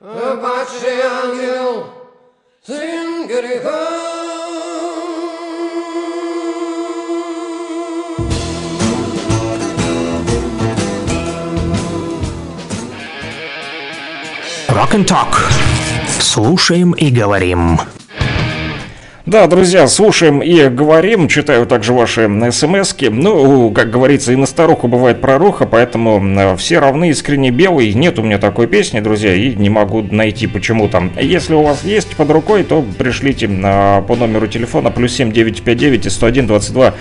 падший ангел, сын греха. Rock and Talk. Слушаем и говорим. Да, друзья, слушаем и говорим, читаю также ваши смс -ки. Ну, как говорится, и на старуху бывает проруха, поэтому э, все равны искренне белый. Нет у меня такой песни, друзья, и не могу найти почему там. Если у вас есть под рукой, то пришлите на, по номеру телефона плюс 7959 101 22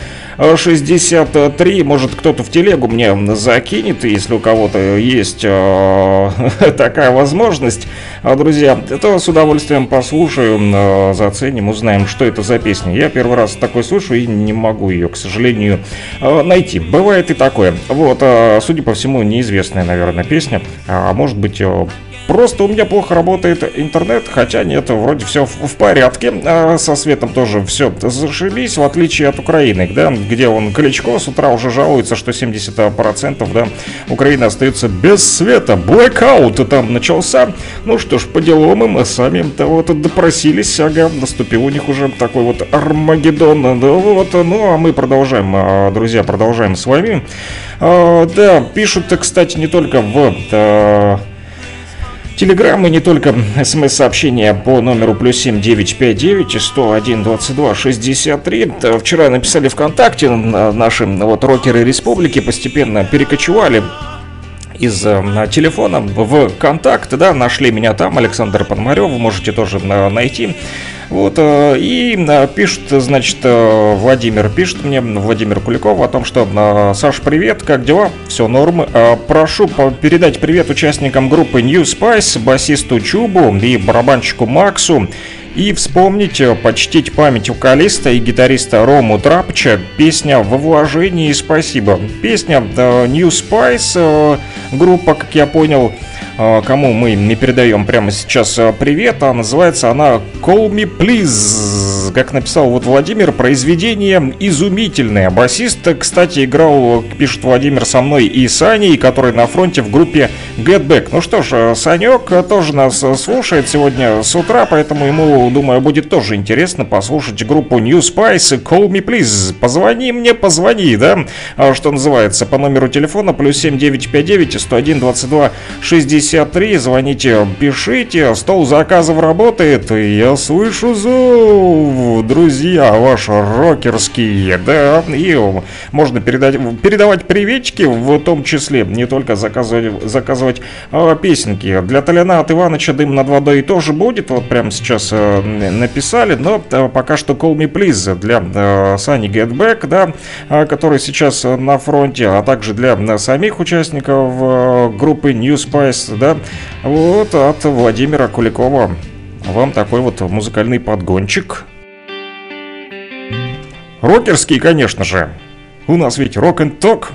63. Может, кто-то в телегу мне закинет, если у кого-то есть э, такая возможность, А, друзья, то с удовольствием послушаю, э, заценим, узнаем, что это за песня. Я первый раз такой слышу и не могу ее, к сожалению, э, найти. Бывает и такое. Вот, э, судя по всему, неизвестная, наверное, песня. А может быть, э, Просто у меня плохо работает интернет, хотя нет, вроде все в, порядке. А со светом тоже все зашибись, в отличие от Украины, да, где он Кличко с утра уже жалуется, что 70% да, Украина остается без света. Blackout там начался. Ну что ж, по делам мы сами-то вот допросились, ага, наступил у них уже такой вот Армагеддон. Да, вот, ну а мы продолжаем, а, друзья, продолжаем с вами. А, да, пишут, кстати, не только в... А, Телеграммы не только смс-сообщения по номеру плюс 7 959 101 22 63. Вчера написали ВКонтакте, наши вот рокеры республики постепенно перекочевали из э, телефона в контакт, да, нашли меня там, Александр Пономарев, можете тоже э, найти. Вот, э, и э, пишут, значит, э, Владимир пишет мне, Владимир Куликов, о том, что Саш, привет, как дела? Все норм. Прошу передать привет участникам группы New Spice, басисту Чубу и барабанщику Максу. И вспомнить, почтить память вокалиста и гитариста Рому Трапча, песня «Во вложении спасибо». Песня New Spice, группа, как я понял, кому мы не передаем прямо сейчас привет, а называется она Call Me Please. Как написал вот Владимир, произведение изумительное. Басист, кстати, играл, пишет Владимир, со мной и Саней, который на фронте в группе Get Back. Ну что ж, а, Санек тоже нас слушает сегодня с утра, поэтому ему, думаю, будет тоже интересно послушать группу New Spice Call Me Please. Позвони мне, позвони, да? Что называется, по номеру телефона плюс 7959 101 22 60 53. Звоните, пишите. Стол заказов работает. Я слышу зов. Друзья, ваш рокерский. Да, и можно передать, передавать приветики, в том числе не только заказывать, заказывать а, песенки. Для Толяна от Иваныча дым над водой тоже будет. Вот прямо сейчас а, написали. Но а, пока что Call Me Please для а, Сани Get да, а, который сейчас на фронте, а также для самих участников группы New Spice да, вот от Владимира Куликова. Вам такой вот музыкальный подгончик. Рокерский, конечно же. У нас ведь рок-н-ток.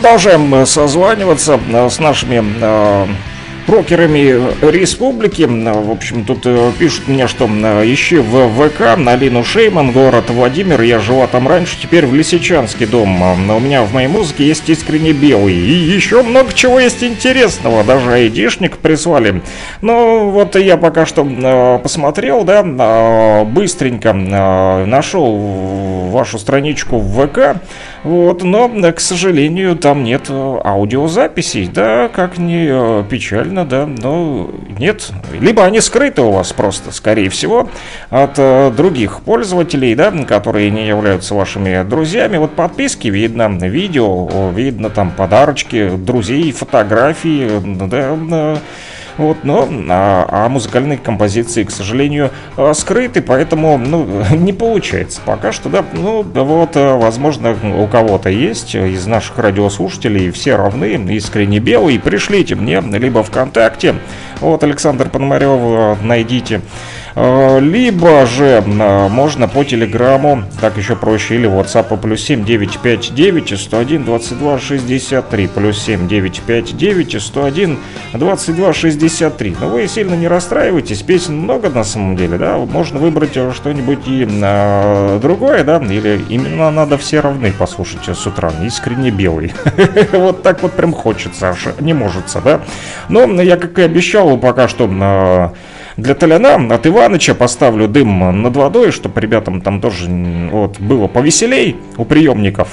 Продолжаем созваниваться с нашими брокерами республики. В общем, тут э, пишут мне, что ищи в ВК на Лину Шейман, город Владимир. Я жила там раньше, теперь в Лисичанский дом. У меня в моей музыке есть искренне белый. И еще много чего есть интересного. Даже айдишник прислали. Но вот я пока что э, посмотрел, да, э, быстренько нашел вашу страничку в ВК. Вот, но, к сожалению, там нет аудиозаписей. Да, как не печально Правильно, да, но нет. Либо они скрыты у вас просто, скорее всего, от э, других пользователей, да, которые не являются вашими друзьями. Вот подписки видно, видео, видно там подарочки, друзей, фотографии, да, вот, но а, а музыкальные композиции, к сожалению, а, скрыты, поэтому ну, не получается пока что, да. Ну, вот, а, возможно, у кого-то есть из наших радиослушателей, все равны, искренне белые, пришлите мне либо ВКонтакте, вот Александр Пономарев, найдите, Э, либо же э, можно по телеграмму, так еще проще, или WhatsApp плюс 7 959 101 22 63 плюс 7 959 101 22 63. Но вы сильно не расстраивайтесь, песен много на самом деле, да, можно выбрать э, что-нибудь и а, другое, да, или именно надо все равны послушать с утра, искренне белый. Вот так вот прям хочется, не может, да. Но я, как и обещал, пока что для Толяна от Иваныча поставлю дым над водой, чтобы ребятам там тоже вот, было повеселей у приемников.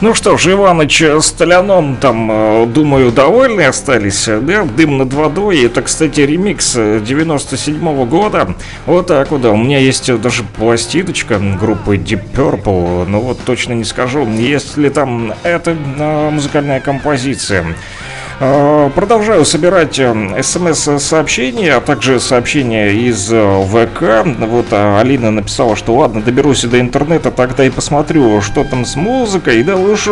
Ну что ж, Иваныч с Толяном там, э, думаю, довольны остались, да? Дым над водой. Это, кстати, ремикс 97 -го года. Вот так вот, да. У меня есть даже пластиночка группы Deep Purple. Но вот точно не скажу, есть ли там эта э, музыкальная композиция. Э, продолжаю собирать э, смс-сообщения, а также сообщения из э, ВК. Вот Алина написала, что ладно, доберусь до интернета, тогда и посмотрю, что там с музыкой. Да вы уж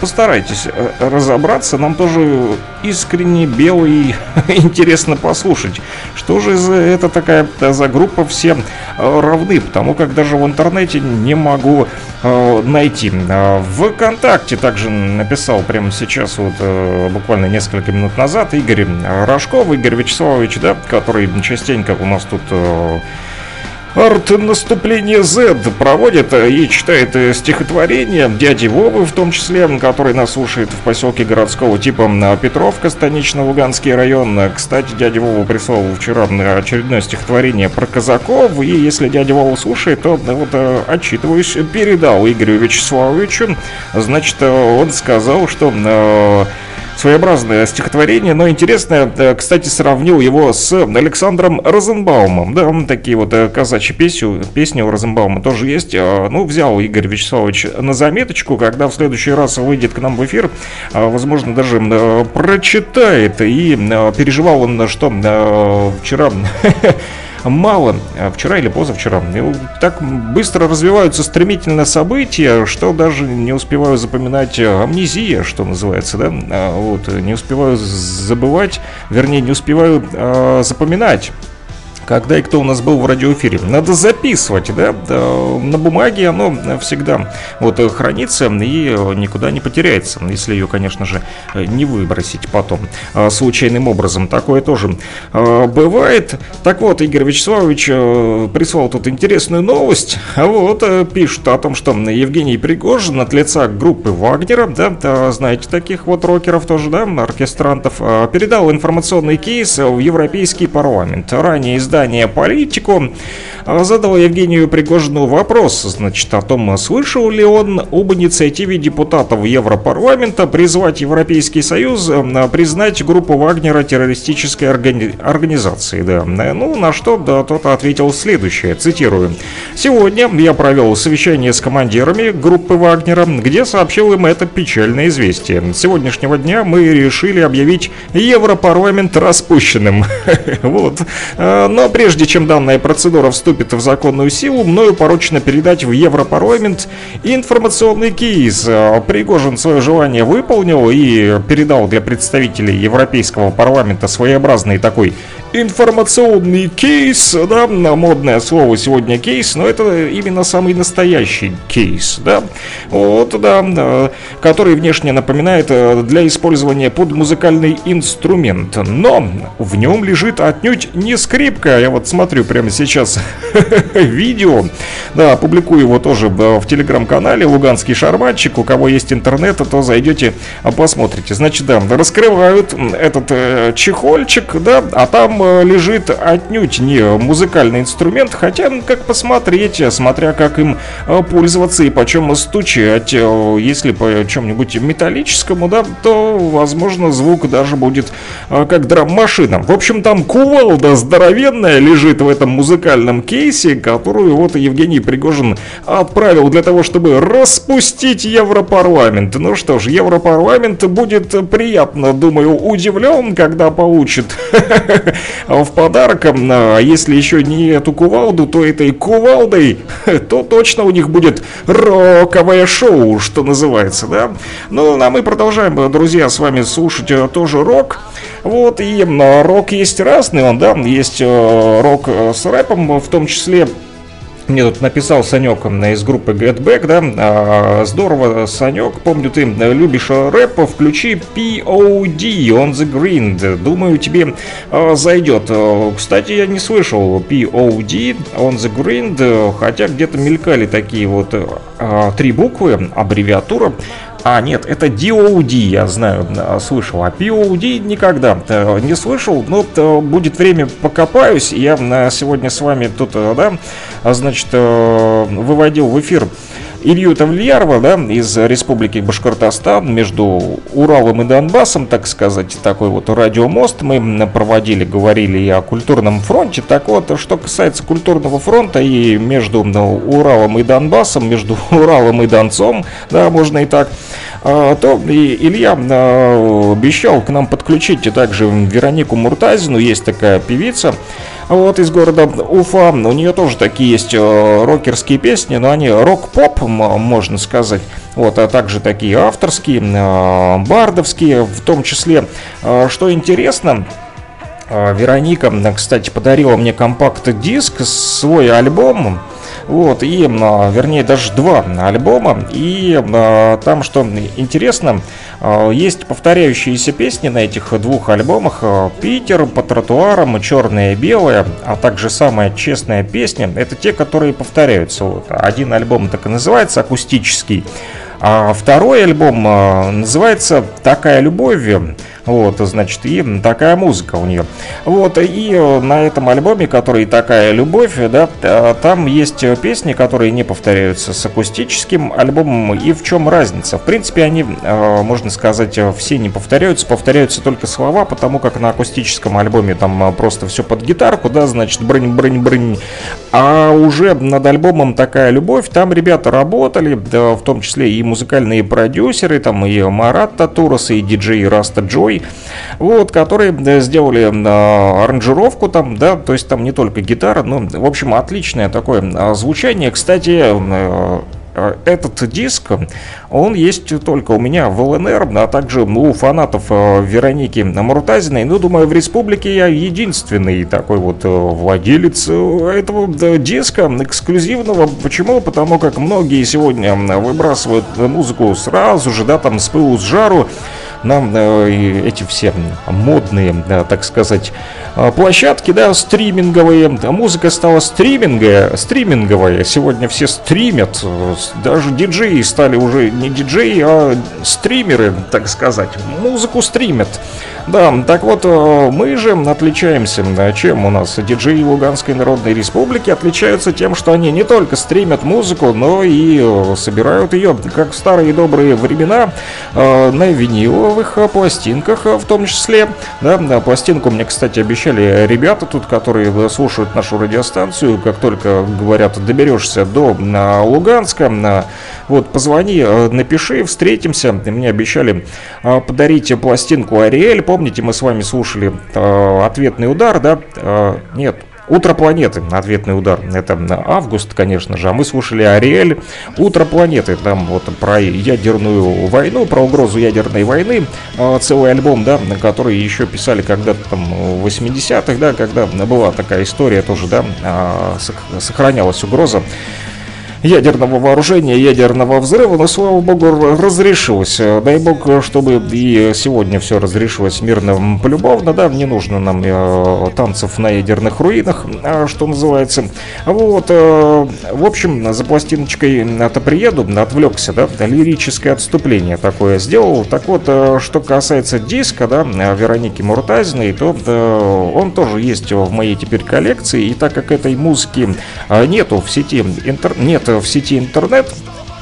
постарайтесь разобраться, нам тоже искренне белый интересно послушать. Что же это такая за группа, все равны, потому как даже в интернете не могу найти. В ВКонтакте также написал прямо сейчас вот буквально несколько минут назад Игорь Рожков, Игорь Вячеславович, да, который частенько у нас тут э, Арт наступление Z проводит и читает стихотворение дяди Вовы, в том числе, который нас слушает в поселке городского типа Петровка, станично-луганский район. Кстати, дядя Вова прислал вчера очередное стихотворение про казаков, и если дядя Вова слушает, то вот э, отчитываюсь, передал Игорю Вячеславовичу. Значит, он сказал, что э, своеобразное стихотворение, но интересное. Э, кстати, сравнил его с Александром Розенбаумом. Да, такие вот э, казачьи песни, песни у Розенбаума тоже есть. А, ну, взял Игорь Вячеславович на заметочку, когда в следующий раз выйдет к нам в эфир, а, возможно, даже э, прочитает. И переживал он, что вчера мало, а вчера или позавчера. Так быстро развиваются стремительно события, что даже не успеваю запоминать э, амнезия, что называется, да, а вот, не успеваю забывать, вернее, не успеваю э, запоминать когда и кто у нас был в радиоэфире. Надо записывать, да, на бумаге оно всегда вот хранится и никуда не потеряется, если ее, конечно же, не выбросить потом а, случайным образом. Такое тоже бывает. Так вот, Игорь Вячеславович э, прислал тут интересную новость. А вот э, пишут о том, что Евгений Пригожин от лица группы Вагнера, да, знаете таких вот рокеров тоже, да, оркестрантов, передал информационный кейс в Европейский парламент. Ранее из издание «Политику» задал Евгению Пригожину вопрос, значит, о том, слышал ли он об инициативе депутатов Европарламента призвать Европейский Союз признать группу Вагнера террористической органи- организацией. Да. Ну, на что да, тот ответил следующее, цитирую. «Сегодня я провел совещание с командирами группы Вагнера, где сообщил им это печальное известие. С сегодняшнего дня мы решили объявить Европарламент распущенным». Вот. Но но прежде чем данная процедура вступит в законную силу, мною поручено передать в Европарламент информационный кейс. Пригожин свое желание выполнил и передал для представителей Европейского парламента своеобразный такой информационный кейс, да, модное слово сегодня кейс, но это именно самый настоящий кейс, да, вот, да, который внешне напоминает э, для использования под музыкальный инструмент, но в нем лежит отнюдь не скрипка, я вот смотрю прямо сейчас видео, да, публикую его тоже в телеграм-канале Луганский шарманчик, у кого есть интернет, то зайдете, посмотрите, значит, да, раскрывают этот э, чехольчик, да, а там Э, лежит отнюдь не музыкальный инструмент, хотя, как посмотреть, смотря как им э, пользоваться и почем стучать. Э, если по чем-нибудь металлическому, да, то, возможно, звук даже будет как драм-машина. В общем, там кувалда здоровенная лежит в этом музыкальном кейсе, которую вот Евгений Пригожин отправил для того, чтобы распустить Европарламент. Ну что ж, Европарламент будет приятно, думаю, удивлен, когда получит в подарок. А если еще не эту кувалду, то этой кувалдой, то точно у них будет роковое шоу, что называется, да? Ну, а мы продолжаем, друзья, с вами слушать э, тоже рок. Вот, и рок есть разный, он, да, есть э, рок э, с рэпом, в том числе мне тут написал Санек из группы Get Back, да, а, здорово, Санек, помню, ты любишь рэп, включи POD on the Grind, думаю, тебе а, зайдет. Кстати, я не слышал POD on the Grind, хотя где-то мелькали такие вот а, три буквы, аббревиатура, а, нет, это DOD, я знаю, слышал. А POD никогда э, не слышал. Ну, будет время, покопаюсь. Я сегодня с вами тут, э, да, значит, э, выводил в эфир Илью Тавлиярова, да, из Республики Башкортостан, между Уралом и Донбассом, так сказать, такой вот радиомост мы проводили, говорили и о культурном фронте. Так вот, что касается культурного фронта и между ну, Уралом и Донбассом, между Уралом и Донцом, да, можно и так, а, то Илья а, обещал к нам подключить также Веронику Муртазину, есть такая певица, вот из города Уфа. У нее тоже такие есть э, рокерские песни, но они рок-поп, можно сказать. Вот, а также такие авторские, э, бардовские в том числе. Э, что интересно, Вероника, кстати, подарила мне компакт-диск, свой альбом вот, и, а, вернее, даже два альбома. И а, там, что интересно, а, есть повторяющиеся песни на этих двух альбомах. «Питер», «По тротуарам», «Черное и белое», а также «Самая честная песня». Это те, которые повторяются. Вот, один альбом так и называется, акустический. А второй альбом называется «Такая любовь». Вот, значит, и такая музыка у нее. Вот, и э, на этом альбоме, который «Такая любовь», да, э, там есть песни, которые не повторяются с акустическим альбомом. И в чем разница? В принципе, они, э, можно сказать, все не повторяются, повторяются только слова, потому как на акустическом альбоме там просто все под гитарку, да, значит, брынь-брынь-брынь. А уже над альбомом «Такая любовь» там ребята работали, да, в том числе и музыкальные продюсеры, там и Марат Татурас, и диджей Раста Джой, Joy, вот, которые э, сделали э, аранжировку там, да, то есть там не только гитара, но, в общем, отличное такое э, звучание. Кстати, этот диск, он есть только у меня в ЛНР, а также у фанатов Вероники Муртазиной. Ну, думаю, в республике я единственный такой вот владелец этого диска эксклюзивного. Почему? Потому как многие сегодня выбрасывают музыку сразу же, да, там с пылу, с жару нам э, эти все модные, так сказать, э, площадки, да, стриминговые, музыка стала стриминговая, стриминговая, сегодня все стримят, даже диджеи стали уже не диджеи, а стримеры, так сказать, музыку стримят. Да, так вот, э, мы же отличаемся, чем у нас диджеи Луганской Народной Республики отличаются тем, что они не только стримят музыку, но и собирают ее, как в старые добрые времена, на виниловых пластинках в том числе. Да, пластинку мне, кстати, обещали ребята тут, которые слушают нашу радиостанцию, как только, говорят, доберешься до Луганска, вот, позвони, напиши, встретимся. Мне обещали подарить пластинку Ариэль помните, мы с вами слушали э, ответный удар, да? Э, нет, Утро планеты, ответный удар. Это август, конечно же. А мы слушали Ариэль. Утро планеты. Там вот про ядерную войну, про угрозу ядерной войны. Э, целый альбом, да, который еще писали когда-то там в 80-х, да, когда была такая история тоже, да, э, сохранялась угроза ядерного вооружения, ядерного взрыва, но, слава богу, разрешилось. Дай бог, чтобы и сегодня все разрешилось мирно, полюбовно, да, не нужно нам э, танцев на ядерных руинах, э, что называется. Вот, э, в общем, за пластиночкой-то приеду, отвлекся, да, лирическое отступление такое сделал. Так вот, э, что касается диска, да, Вероники Муртазиной, то э, он тоже есть в моей теперь коллекции, и так как этой музыки э, нету в сети, интер... в сети интернет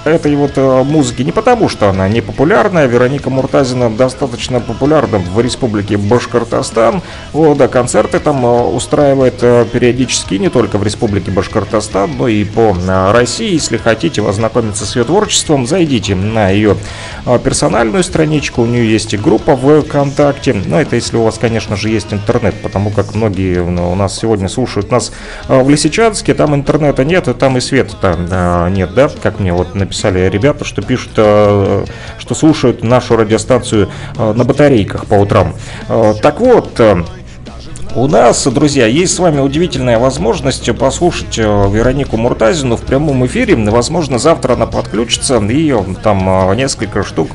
этой вот э, музыки не потому, что она не популярная. Вероника Муртазина достаточно популярна в республике Башкортостан. Вот, да, концерты там э, устраивает э, периодически не только в республике Башкортостан, но и по России. Если хотите ознакомиться с ее творчеством, зайдите на ее персональную страничку. У нее есть и группа в ВКонтакте. Но это если у вас, конечно же, есть интернет, потому как многие ну, у нас сегодня слушают нас в Лисичанске, там интернета нет, и там и света нет, да, как мне вот написали написали ребята, что пишут, э, что слушают нашу радиостанцию э, на батарейках по утрам. Э, так вот, у нас, друзья, есть с вами удивительная возможность послушать э, Веронику Муртазину в прямом эфире. Возможно, завтра она подключится и там э, несколько штук,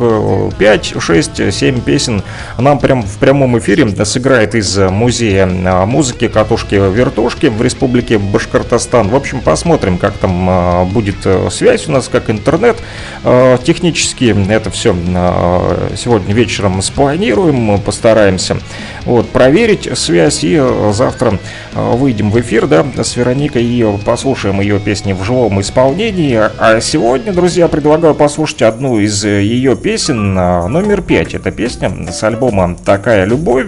5, 6, 7 песен нам прям в прямом эфире сыграет из музея э, музыки катушки-вертушки в республике Башкортостан. В общем, посмотрим, как там будет связь у нас, как интернет. Технически это все сегодня вечером спланируем, постараемся вот, проверить связь и завтра выйдем в эфир, да, с Вероникой и послушаем ее песни в живом исполнении. А сегодня, друзья, предлагаю послушать одну из ее песен, номер пять. Это песня с альбома «Такая любовь»,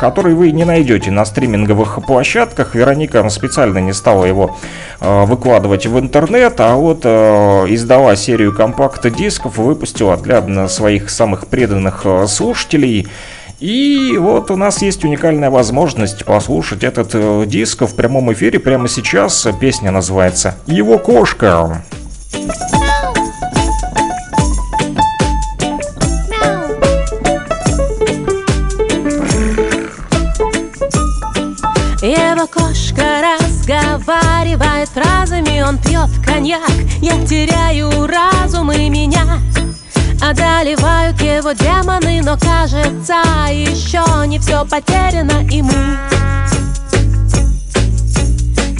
который вы не найдете на стриминговых площадках. Вероника специально не стала его выкладывать в интернет, а вот издала серию компакт-дисков, выпустила для своих самых преданных слушателей. И вот у нас есть уникальная возможность послушать этот э, диск в прямом эфире прямо сейчас. Песня называется «Его кошка». Его кошка разговаривает фразами, он пьет коньяк, я теряю разум и меня Одолевают его демоны, но кажется, еще не все потеряно и мы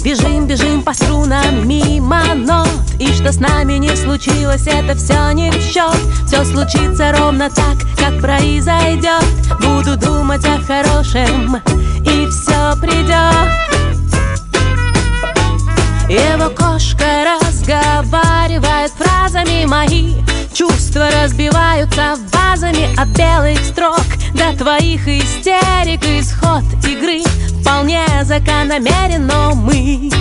Бежим, бежим по струнам мимо нот И что с нами не случилось, это все не в счет Все случится ровно так, как произойдет Буду думать о хорошем, и все придет Его кошка разговаривает фразами мои Чувства разбиваются вазами от белых строк. До твоих истерик исход игры Вполне закономерен, но мы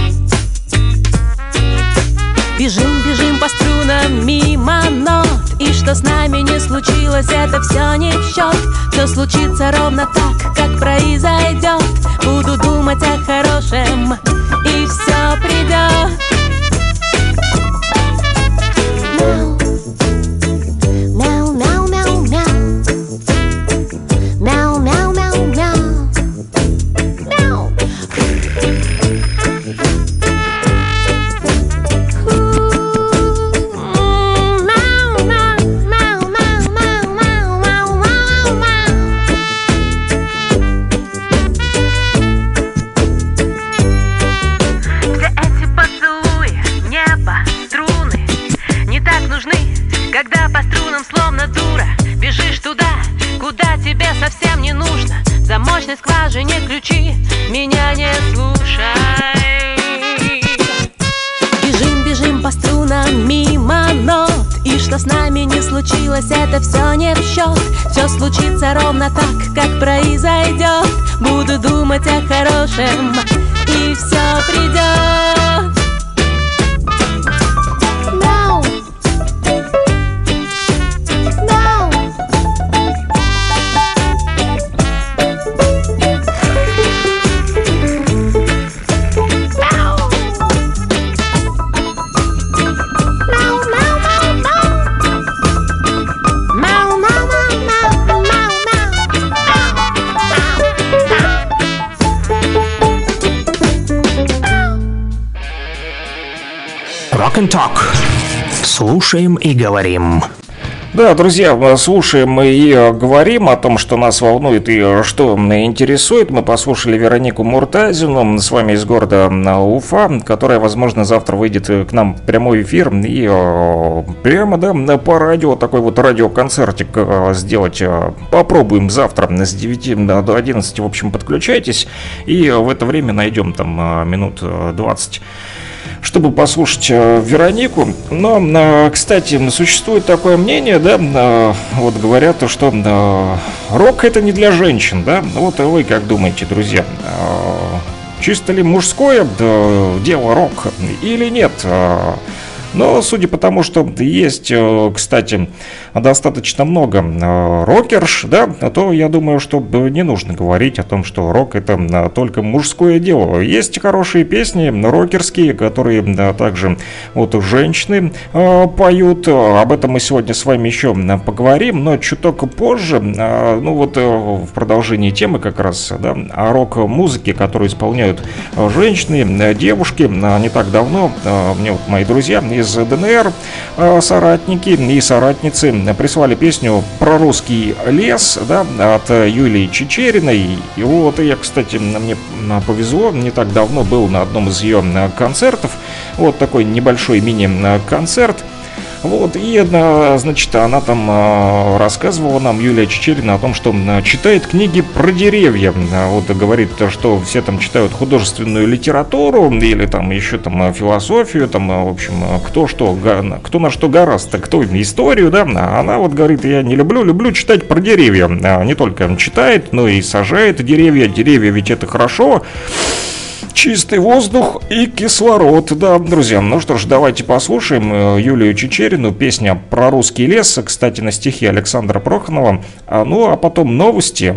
Бежим, бежим по струнам мимо нот. И что с нами не случилось, это все не в счет Все случится ровно так, как произойдет Буду думать о хорошем, и все придет Слушаем и говорим. Да, друзья, слушаем и говорим о том, что нас волнует и что интересует. Мы послушали Веронику Муртазину с вами из города Уфа, которая, возможно, завтра выйдет к нам в прямой эфир и э, прямо, да, по радио такой вот радиоконцертик э, сделать. Попробуем завтра с 9 до 11, в общем, подключайтесь и в это время найдем там э, минут 20 чтобы послушать э, Веронику. Но, э, кстати, существует такое мнение, да, э, вот говорят, что рок это не для женщин, да? Вот вы как думаете, друзья? Чисто ли мужское дело рок или нет? Но судя по тому, что есть, э, кстати, достаточно много э, рокерш, да, то я думаю, что не нужно говорить о том, что рок это э, только мужское дело. Есть хорошие песни рокерские, которые также вот женщины поют. Об этом мы сегодня с вами еще поговорим, но чуток позже, ну вот в продолжении темы как раз, да, о рок-музыке, которую исполняют женщины, девушки. Не так давно мне вот мои друзья из ДНР э, соратники и соратницы прислали песню про русский лес да, от Юлии Чечериной. И вот я, кстати, мне повезло, не так давно был на одном из ее концертов. Вот такой небольшой мини-концерт. Вот, и, значит, она там рассказывала нам, Юлия Чечерина, о том, что читает книги про деревья. Вот говорит, что все там читают художественную литературу или там еще там философию, там, в общем, кто что, кто на что гораздо, кто историю, да, а она вот говорит, я не люблю, люблю читать про деревья. Не только читает, но и сажает деревья. Деревья ведь это хорошо чистый воздух и кислород. Да, друзья, ну что ж, давайте послушаем э, Юлию Чечерину, песня про русский лес, кстати, на стихи Александра Проханова. А, ну, а потом новости.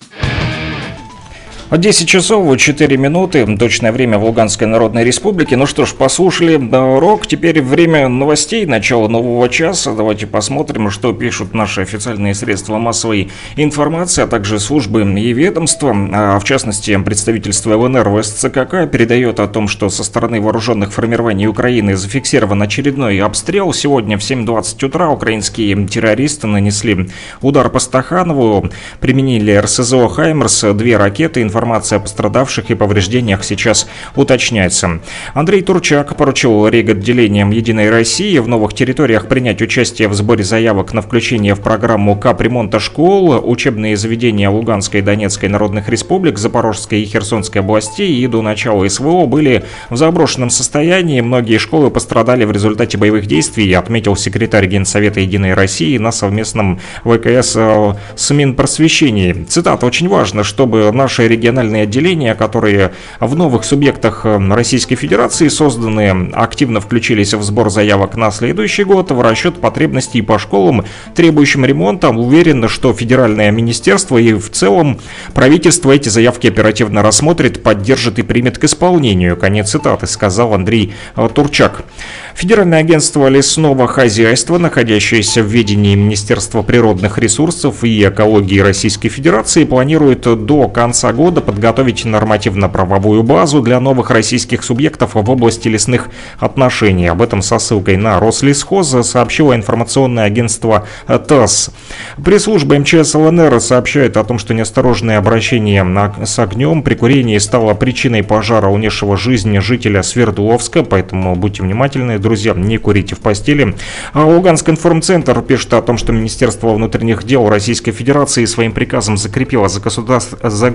10 часов 4 минуты, точное время в Луганской Народной Республике. Ну что ж, послушали рок, теперь время новостей, начало нового часа. Давайте посмотрим, что пишут наши официальные средства массовой информации, а также службы и ведомства. А, в частности, представительство ЛНР в СЦКК передает о том, что со стороны вооруженных формирований Украины зафиксирован очередной обстрел. Сегодня в 7.20 утра украинские террористы нанесли удар по Стаханову, применили РСЗО «Хаймерс», две ракеты, информация Информация о пострадавших и повреждениях сейчас уточняется. Андрей Турчак поручил реготделениям «Единой России» в новых территориях принять участие в сборе заявок на включение в программу капремонта школ. Учебные заведения Луганской и Донецкой народных республик, Запорожской и Херсонской областей и до начала СВО были в заброшенном состоянии. Многие школы пострадали в результате боевых действий, отметил секретарь Генсовета «Единой России» на совместном ВКС э, с Минпросвещении. Цитата. «Очень важно, чтобы наши региональные отделения, которые в новых субъектах э, Российской Федерации созданы, активно включились в сбор заявок на следующий год в расчет потребностей по школам, требующим ремонта. Уверен, что федеральное министерство и в целом правительство эти заявки оперативно рассмотрит, поддержит и примет к исполнению». Конец цитаты, сказал Андрей э, Турчак. Федеральное агентство лесного хозяйства, находящееся в ведении Министерства природных ресурсов и экологии Российской Федерации, планирует до конца года подготовить нормативно-правовую базу для новых российских субъектов в области лесных отношений. Об этом со ссылкой на Рослесхоз сообщило информационное агентство ТАСС. Пресс-служба МЧС ЛНР сообщает о том, что неосторожное обращение с огнем при курении стало причиной пожара, унесшего жизнь жителя Свердловска, поэтому будьте внимательны, друзья, не курите в постели. А Луганск информцентр пишет о том, что Министерство внутренних дел Российской Федерации своим приказом закрепило за, государств... за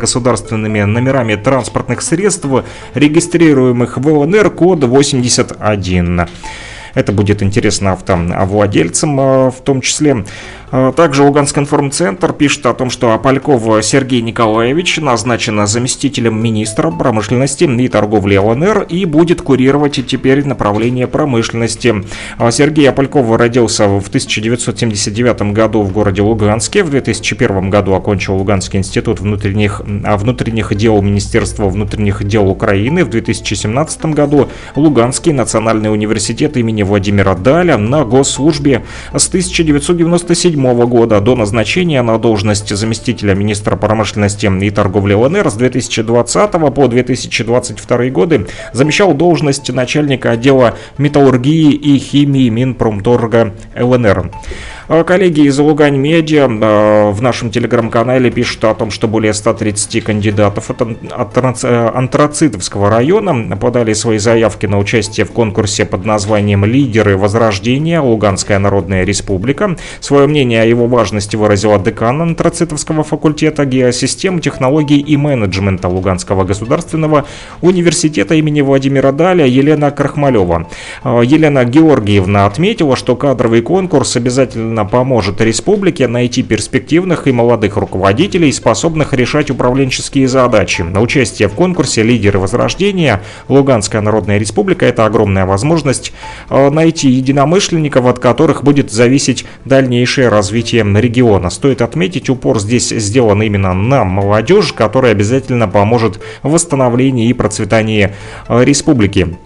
государственными номерами транспортных средств, регистрируемых в ЛНР, код 81. Это будет интересно автовладельцам в том числе. А, также Луганский информцентр пишет о том, что Апальков Сергей Николаевич назначен заместителем министра промышленности и торговли ЛНР и будет курировать теперь направление промышленности. А Сергей Апальков родился в 1979 году в городе Луганске. В 2001 году окончил Луганский институт внутренних, а, внутренних дел Министерства внутренних дел Украины. В 2017 году Луганский национальный университет имени Владимира Даля на госслужбе с 1997 2007 года до назначения на должность заместителя министра промышленности и торговли ЛНР с 2020 по 2022 годы замещал должность начальника отдела металлургии и химии Минпромторга ЛНР. А коллеги из Лугань Медиа а, в нашем телеграм-канале пишут о том, что более 130 кандидатов от антрацитовского района подали свои заявки на участие в конкурсе под названием «Лидеры Возрождения. Луганская Народная Республика». Свое мнение о его важности выразила декан антрацитовского факультета геосистем, технологий и менеджмента Луганского государственного университета имени Владимира Даля Елена Крахмалева. Елена Георгиевна отметила, что кадровый конкурс обязательно действительно поможет республике найти перспективных и молодых руководителей, способных решать управленческие задачи. На участие в конкурсе «Лидеры Возрождения» Луганская Народная Республика – это огромная возможность э, найти единомышленников, от которых будет зависеть дальнейшее развитие региона. Стоит отметить, упор здесь сделан именно на молодежь, которая обязательно поможет в восстановлении и процветании э, республики.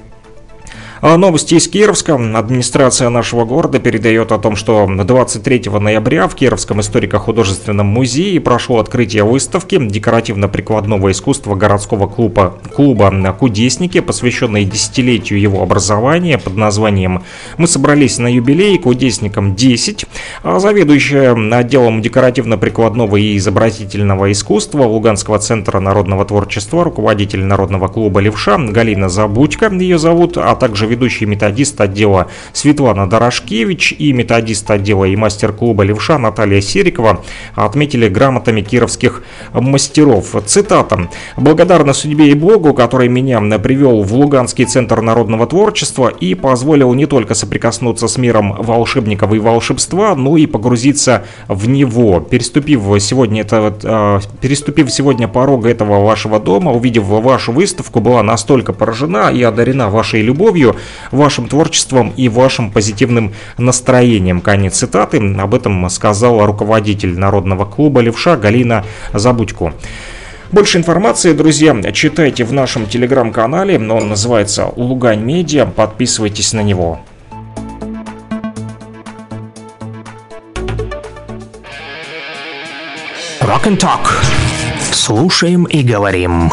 А новости из Кировска. Администрация нашего города передает о том, что 23 ноября в Кировском историко-художественном музее прошло открытие выставки декоративно-прикладного искусства городского клуба, клуба «Кудесники», посвященной десятилетию его образования под названием «Мы собрались на юбилей кудесникам 10». А заведующая отделом декоративно-прикладного и изобразительного искусства Луганского центра народного творчества, руководитель народного клуба «Левша» Галина Забудько, ее зовут, а также ведущий методист отдела Светлана Дорошкевич и методист отдела и мастер-клуба «Левша» Наталья Серикова отметили грамотами кировских мастеров. Цитата. «Благодарна судьбе и Богу, который меня привел в Луганский центр народного творчества и позволил не только соприкоснуться с миром волшебников и волшебства, но и погрузиться в него. Переступив сегодня, это, э, переступив сегодня порог этого вашего дома, увидев вашу выставку, была настолько поражена и одарена вашей любовью, вашим творчеством и вашим позитивным настроением. Конец цитаты. Об этом сказал руководитель Народного клуба «Левша» Галина Забудько. Больше информации, друзья, читайте в нашем телеграм-канале. Он называется «Лугань Медиа». Подписывайтесь на него. Rock and Talk. Слушаем и говорим.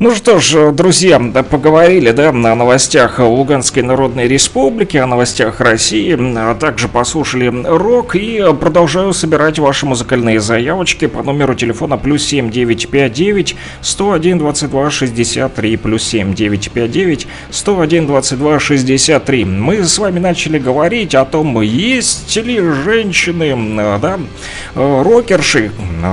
Ну что ж, друзья, поговорили, да, на новостях Луганской Народной Республики, о новостях России, а также послушали рок и продолжаю собирать ваши музыкальные заявочки по номеру телефона плюс 7959 101 22 63 плюс 7959 101 22 63. Мы с вами начали говорить о том, есть ли женщины, да, рокерши,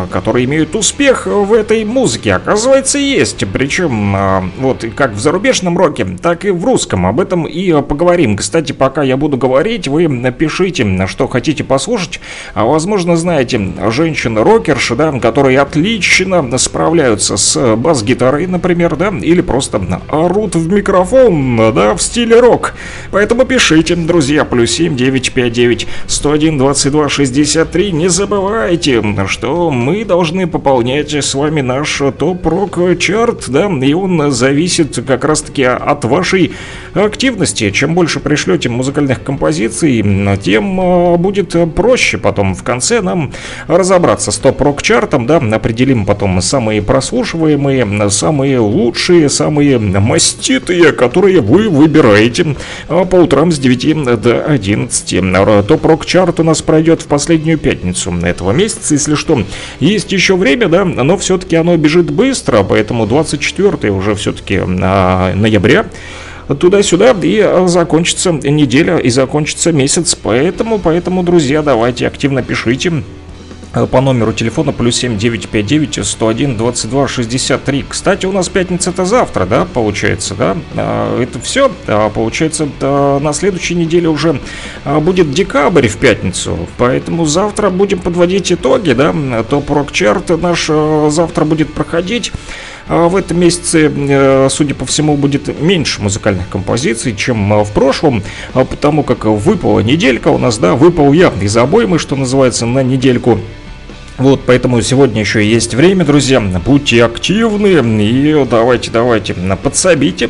которые имеют успех в этой музыке. Оказывается, есть, причем причем а, вот как в зарубежном роке, так и в русском. Об этом и поговорим. Кстати, пока я буду говорить, вы напишите, что хотите послушать. А возможно, знаете, женщины-рокерши, да, которые отлично справляются с бас-гитарой, например, да, или просто орут в микрофон, да, в стиле рок. Поэтому пишите, друзья, плюс 7 959 101 22 63. Не забывайте, что мы должны пополнять с вами наш топ-рок чарт, и он зависит как раз-таки от вашей активности. Чем больше пришлете музыкальных композиций, тем а, будет проще потом в конце нам разобраться с топ-рок-чартом, да, определим потом самые прослушиваемые, самые лучшие, самые маститые, которые вы выбираете а, по утрам с 9 до 11. Топ-рок-чарт у нас пройдет в последнюю пятницу этого месяца, если что. Есть еще время, да, но все-таки оно бежит быстро, поэтому 24 24 уже все-таки ноября туда-сюда и закончится неделя и закончится месяц. Поэтому, поэтому, друзья, давайте активно пишите по номеру телефона плюс 7959 101 22 63. Кстати, у нас пятница это завтра, да, получается, да? А, это все, получается, на следующей неделе уже а, будет декабрь в пятницу, поэтому завтра будем подводить итоги, да? Топ-рок чарт наш а, завтра будет проходить. В этом месяце, э, судя по всему, будет меньше музыкальных композиций, чем в прошлом, потому как выпала неделька у нас, да, выпал я из обоймы, что называется, на недельку. Вот, поэтому сегодня еще есть время, друзья. Будьте активны и давайте, давайте, подсобите.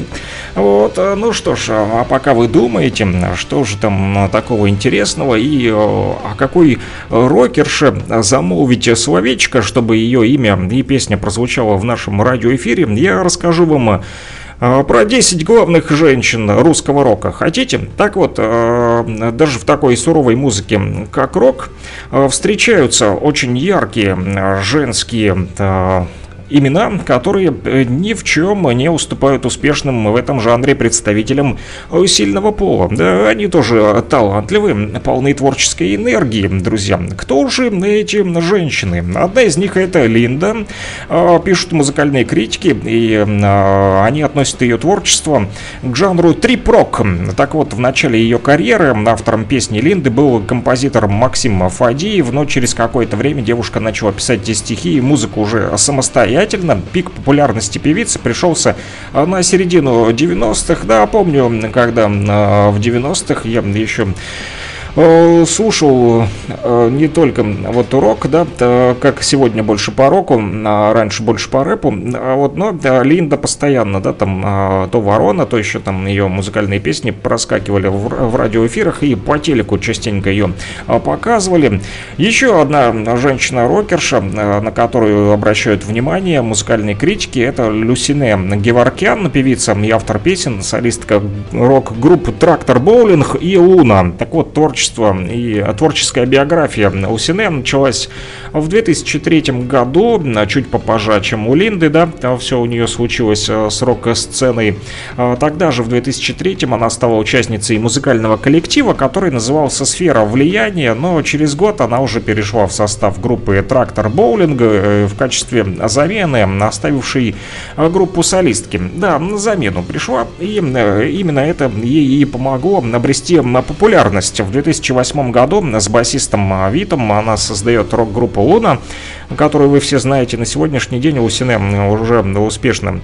Вот, ну что ж, а пока вы думаете, что же там такого интересного и э, о какой рокерше замолвите словечко, чтобы ее имя и песня прозвучала в нашем радиоэфире, я расскажу вам про 10 главных женщин русского рока. Хотите? Так вот, а, даже в такой суровой музыке, как рок, а, встречаются очень яркие женские имена, которые э, ни в чем не уступают успешным в этом жанре представителям э, сильного пола. Да, они тоже талантливы, полны творческой энергии, друзья. Кто же эти женщины? Одна из них это Линда, э, пишут музыкальные критики, и они относят ее творчество к жанру трип-рок. Так вот, в начале ее карьеры автором песни Линды был композитор Максим Фадиев, но через какое-то время девушка начала писать стихи и музыку уже самостоятельно самостоятельно. Пик популярности певицы пришелся а, на середину 90-х. Да, помню, когда а, в 90-х я еще Э, слушал э, не только вот рок, да, как сегодня больше по року, а раньше больше по рэпу, а вот, но Линда постоянно, да, там то Ворона, то еще там ее музыкальные песни проскакивали в, в радиоэфирах и по телеку частенько ее показывали. Еще одна женщина-рокерша, на которую обращают внимание музыкальные критики, это Люсине Геворкян, певица и автор песен, солистка рок-группы Трактор Боулинг и Луна. Так вот, творчество творчество и творческая биография. У Сине началась в 2003 году, чуть попозже, чем у Линды, да, все у нее случилось э, с. А тогда же, в 2003 она стала участницей музыкального коллектива, который назывался «Сфера влияния», но через год она уже перешла в состав группы «Трактор Боулинга» э, в качестве замены, оставившей э, группу солистки. Да, на замену пришла, и именно это ей и помогло обрести популярность. В 2000 2008 году с басистом а, Витом она создает рок-группу Луна, которую вы все знаете на сегодняшний день у Сине уже успешно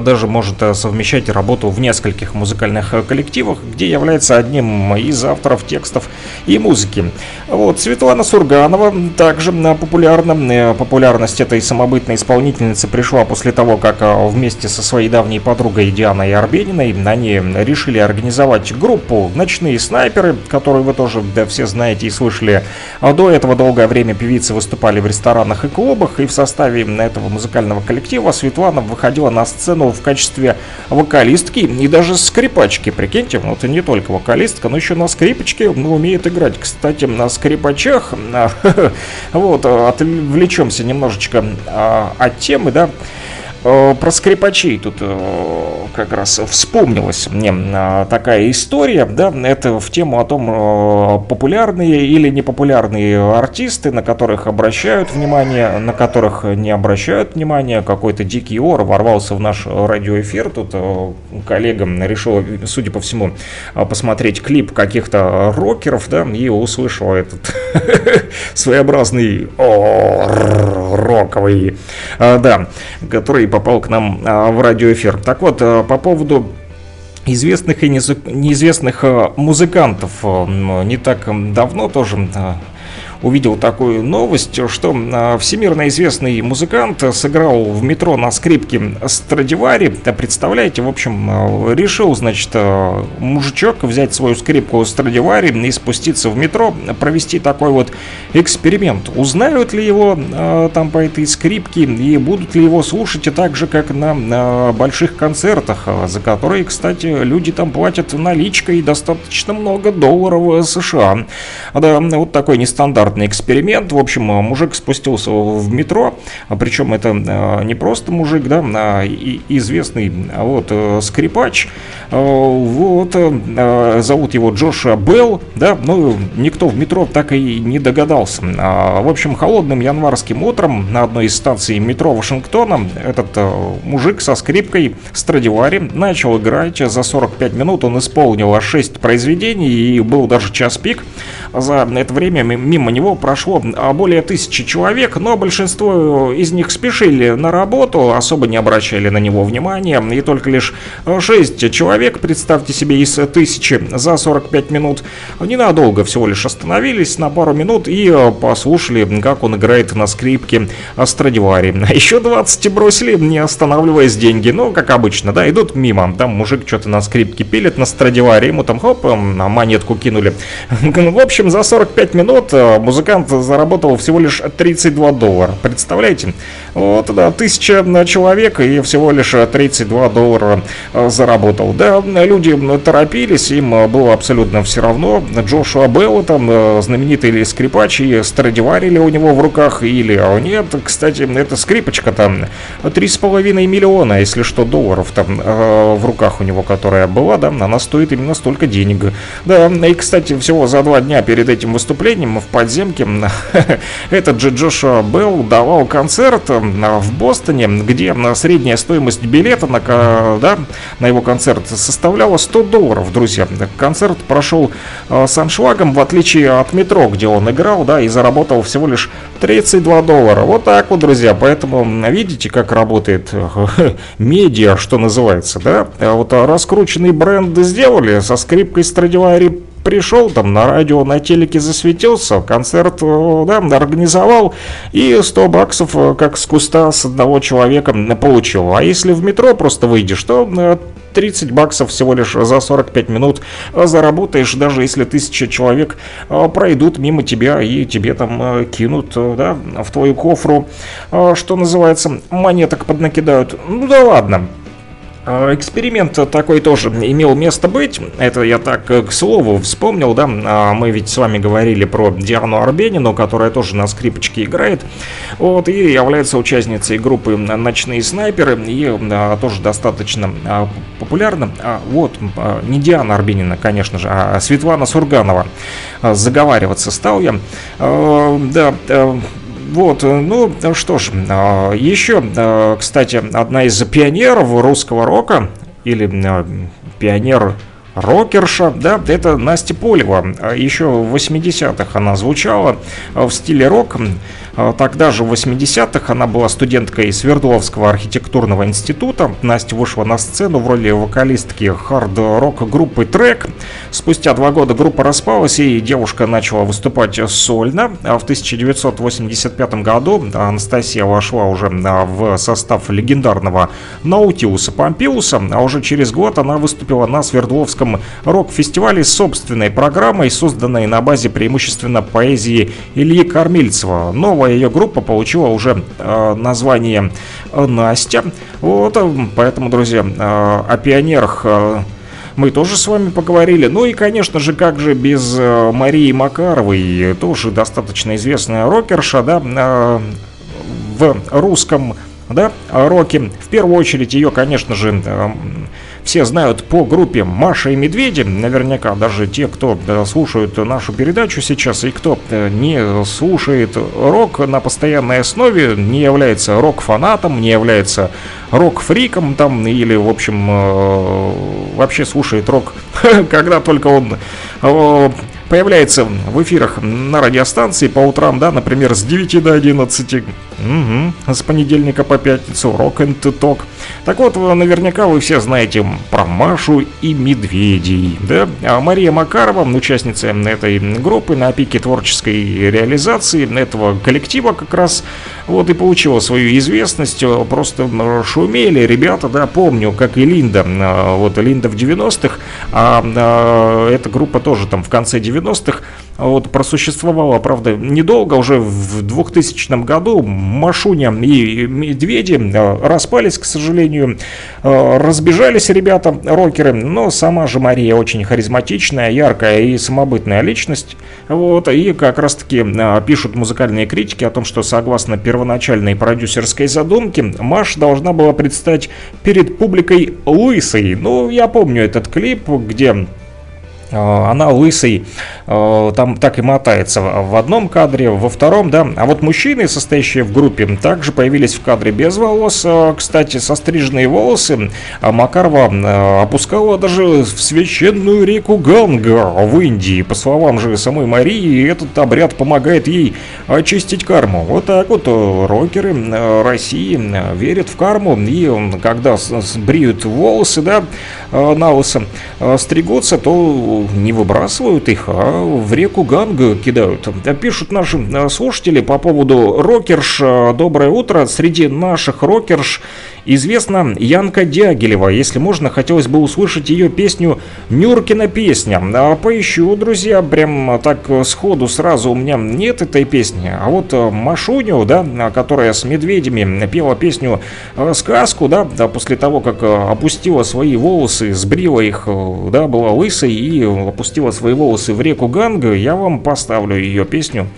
даже может э, совмещать работу в нескольких музыкальных э, коллективах, где является одним из авторов текстов и музыки. Вот, Светлана Сурганова также популярна. Популярность этой самобытной исполнительницы пришла после того, как вместе со своей давней подругой Дианой Арбениной они решили организовать группу «Ночные снайперы», которую вы тоже да, все знаете и слышали. А до этого долгое время певицы выступали в ресторанах и клубах, и в составе этого музыкального коллектива Светлана выходила на сцену в качестве вокалистки и даже скрипачки, прикиньте, вот и не только вокалистка, но еще на скрипочке ну, умеет играть. Кстати, на скрипачах, вот, отвлечемся немножечко а, от темы, да, про скрипачей тут э, как раз вспомнилась мне э, такая история, да, это в тему о том, популярные или непопулярные артисты, на которых обращают внимание, на которых не обращают внимания, какой-то дикий ор ворвался в наш радиоэфир, тут коллега решил, судя по всему, посмотреть клип каких-то рокеров, да, и услышал этот своеобразный роковый, да, который попал к нам а, в радиоэфир. Так вот, а, по поводу известных и неизвестных музыкантов. Не так давно тоже увидел такую новость, что а, всемирно известный музыкант сыграл в метро на скрипке Страдивари. Представляете, в общем, а, решил, значит, а, мужичок взять свою скрипку Страдивари и спуститься в метро, провести такой вот эксперимент. Узнают ли его там по этой скрипке и будут ли его слушать и так же, как на, больших концертах, за которые, кстати, люди там платят наличкой достаточно много долларов США. Да, вот такой нестандарт стандартный эксперимент. В общем, э, мужик спустился в метро, а причем это э, не просто мужик, да, а известный а вот э, скрипач. Вот, зовут его Джоша Белл, да, но никто в метро так и не догадался. А, в общем, холодным январским утром на одной из станций метро Вашингтона этот мужик со скрипкой Страдивари начал играть. За 45 минут он исполнил 6 произведений и был даже час пик. За это время мимо него прошло а, более тысячи человек, но большинство из них спешили на работу, особо не обращали на него внимания, и только лишь 6 человек, представьте себе, из тысячи за 45 минут ненадолго всего лишь остановились на пару минут и послушали, как он играет на скрипке Страдивари. Еще 20 бросили, не останавливаясь деньги, ну, как обычно, да, идут мимо, там мужик что-то на скрипке пилит на Страдивари, ему там хоп, монетку кинули. В общем, за 45 минут музыкант заработал всего лишь 32 доллара. Представляете? Вот, да, тысяча человек и всего лишь 32 доллара э, заработал. Да, люди торопились, им было абсолютно все равно. Джошуа Белла, там, э, знаменитый скрипач, и Страдивари ли у него в руках, или а нет. Кстати, эта скрипочка там 3,5 миллиона, если что, долларов там э, в руках у него, которая была, да, она стоит именно столько денег. Да, и, кстати, всего за два дня перед этим выступлением в подземке. Этот же Джошуа Белл давал концерт в Бостоне, где средняя стоимость билета на, да, на его концерт составляла 100 долларов, друзья. Концерт прошел э, с аншлагом, в отличие от метро, где он играл, да, и заработал всего лишь 32 доллара. Вот так вот, друзья. Поэтому видите, как работает э, медиа, что называется, да? Вот раскрученный бренд сделали со скрипкой Stradivarius пришел там на радио, на телеке засветился, концерт э, да, организовал и 100 баксов э, как с куста с одного человека получил. А если в метро просто выйдешь, то 30 э, баксов всего лишь за 45 минут заработаешь, даже если тысяча человек пройдут мимо тебя и тебе там кинут да, в твою кофру, что называется, монеток поднакидают. Ну да ладно. А, эксперимент такой тоже имел место быть. Это я так к слову вспомнил, да. А, мы ведь с вами говорили про Диану Арбенину, которая тоже на скрипочке играет. Вот, и является участницей группы «Ночные снайперы». И а, тоже достаточно популярна. Вот, не Диана Арбенина, конечно же, а Светлана Сурганова. Заговариваться стал я. Да, вот, э, ну что ж, а, еще, а, кстати, одна из пионеров русского рока, или а, пионер рокерша, да, это Настя Полева. А Еще в 80-х она звучала в стиле рок. А, Тогда же в 80-х она была студенткой Свердловского архитектурного института. Настя вышла на сцену в роли вокалистки хард-рок группы Трек. Спустя два года группа распалась, и девушка начала выступать сольно. А В 1985 году Анастасия вошла уже а, в состав легендарного Наутиуса Помпиуса, а уже через год она выступила на Свердловском рок-фестивале с собственной программой, созданной на базе преимущественно поэзии Ильи Кормильцева. Новая ее группа получила уже э, название э, Настя. Вот, э, поэтому, друзья, э, о пионерах э, мы тоже с вами поговорили. Ну и, конечно же, как же без э, Марии Макаровой, тоже достаточно известная рокерша, да, э, в русском да, роке. В первую очередь ее, конечно же, э, все знают по группе Маша и Медведи. Наверняка даже те, кто э, слушают нашу передачу сейчас и кто э, не слушает рок на постоянной основе, не является рок-фанатом, не является рок-фриком там или, в общем, э, вообще слушает рок, когда только он появляется в эфирах на радиостанции по утрам, да, например, с 9 до 11, Мгм. с понедельника по пятницу, Rock and Talk. Так вот, наверняка вы все знаете про Машу и Медведей, да? А Мария Макарова, участница этой группы на пике творческой реализации этого коллектива как раз, вот и получила свою известность, просто шумели ребята, да, помню, как и Линда, э, вот Линда в 90-х, а э, эта группа тоже там в конце 90-х вот просуществовала, правда, недолго, уже в 2000 году Машуня и Медведи э, распались, к сожалению, Э, разбежались ребята, рокеры, но сама же Мария очень харизматичная, яркая и самобытная личность, вот, и как раз-таки э, пишут музыкальные критики о том, что согласно первоначальной продюсерской задумке, Маш должна была предстать перед публикой лысой, ну, я помню этот клип, где она лысый, э, там так и мотается в одном кадре, во втором, да. А вот мужчины, состоящие в группе, также появились в кадре без волос. Э, Кстати, состриженные волосы а Макарова опускала даже в священную реку Ганга в Индии. По словам же самой Марии, этот обряд помогает ей очистить карму. Вот так вот рокеры России верят в карму. И когда бреют волосы, да, на лысо, стригутся, то не выбрасывают их, а в реку Ганга кидают. Пишут наши э, слушатели по поводу рокерш. э, Доброе утро. Среди наших рокерш известна Янка Дягилева. Если можно, хотелось бы услышать ее песню «Нюркина песня». А Поищу, друзья, прям так сходу сразу у меня нет этой песни. А вот э, Машуню, да, которая с медведями пела песню э, «Сказку», да, да, после того, как э, опустила свои волосы, сбрила их, да, была лысой и опустила свои волосы в реку Ганга, я вам поставлю ее песню.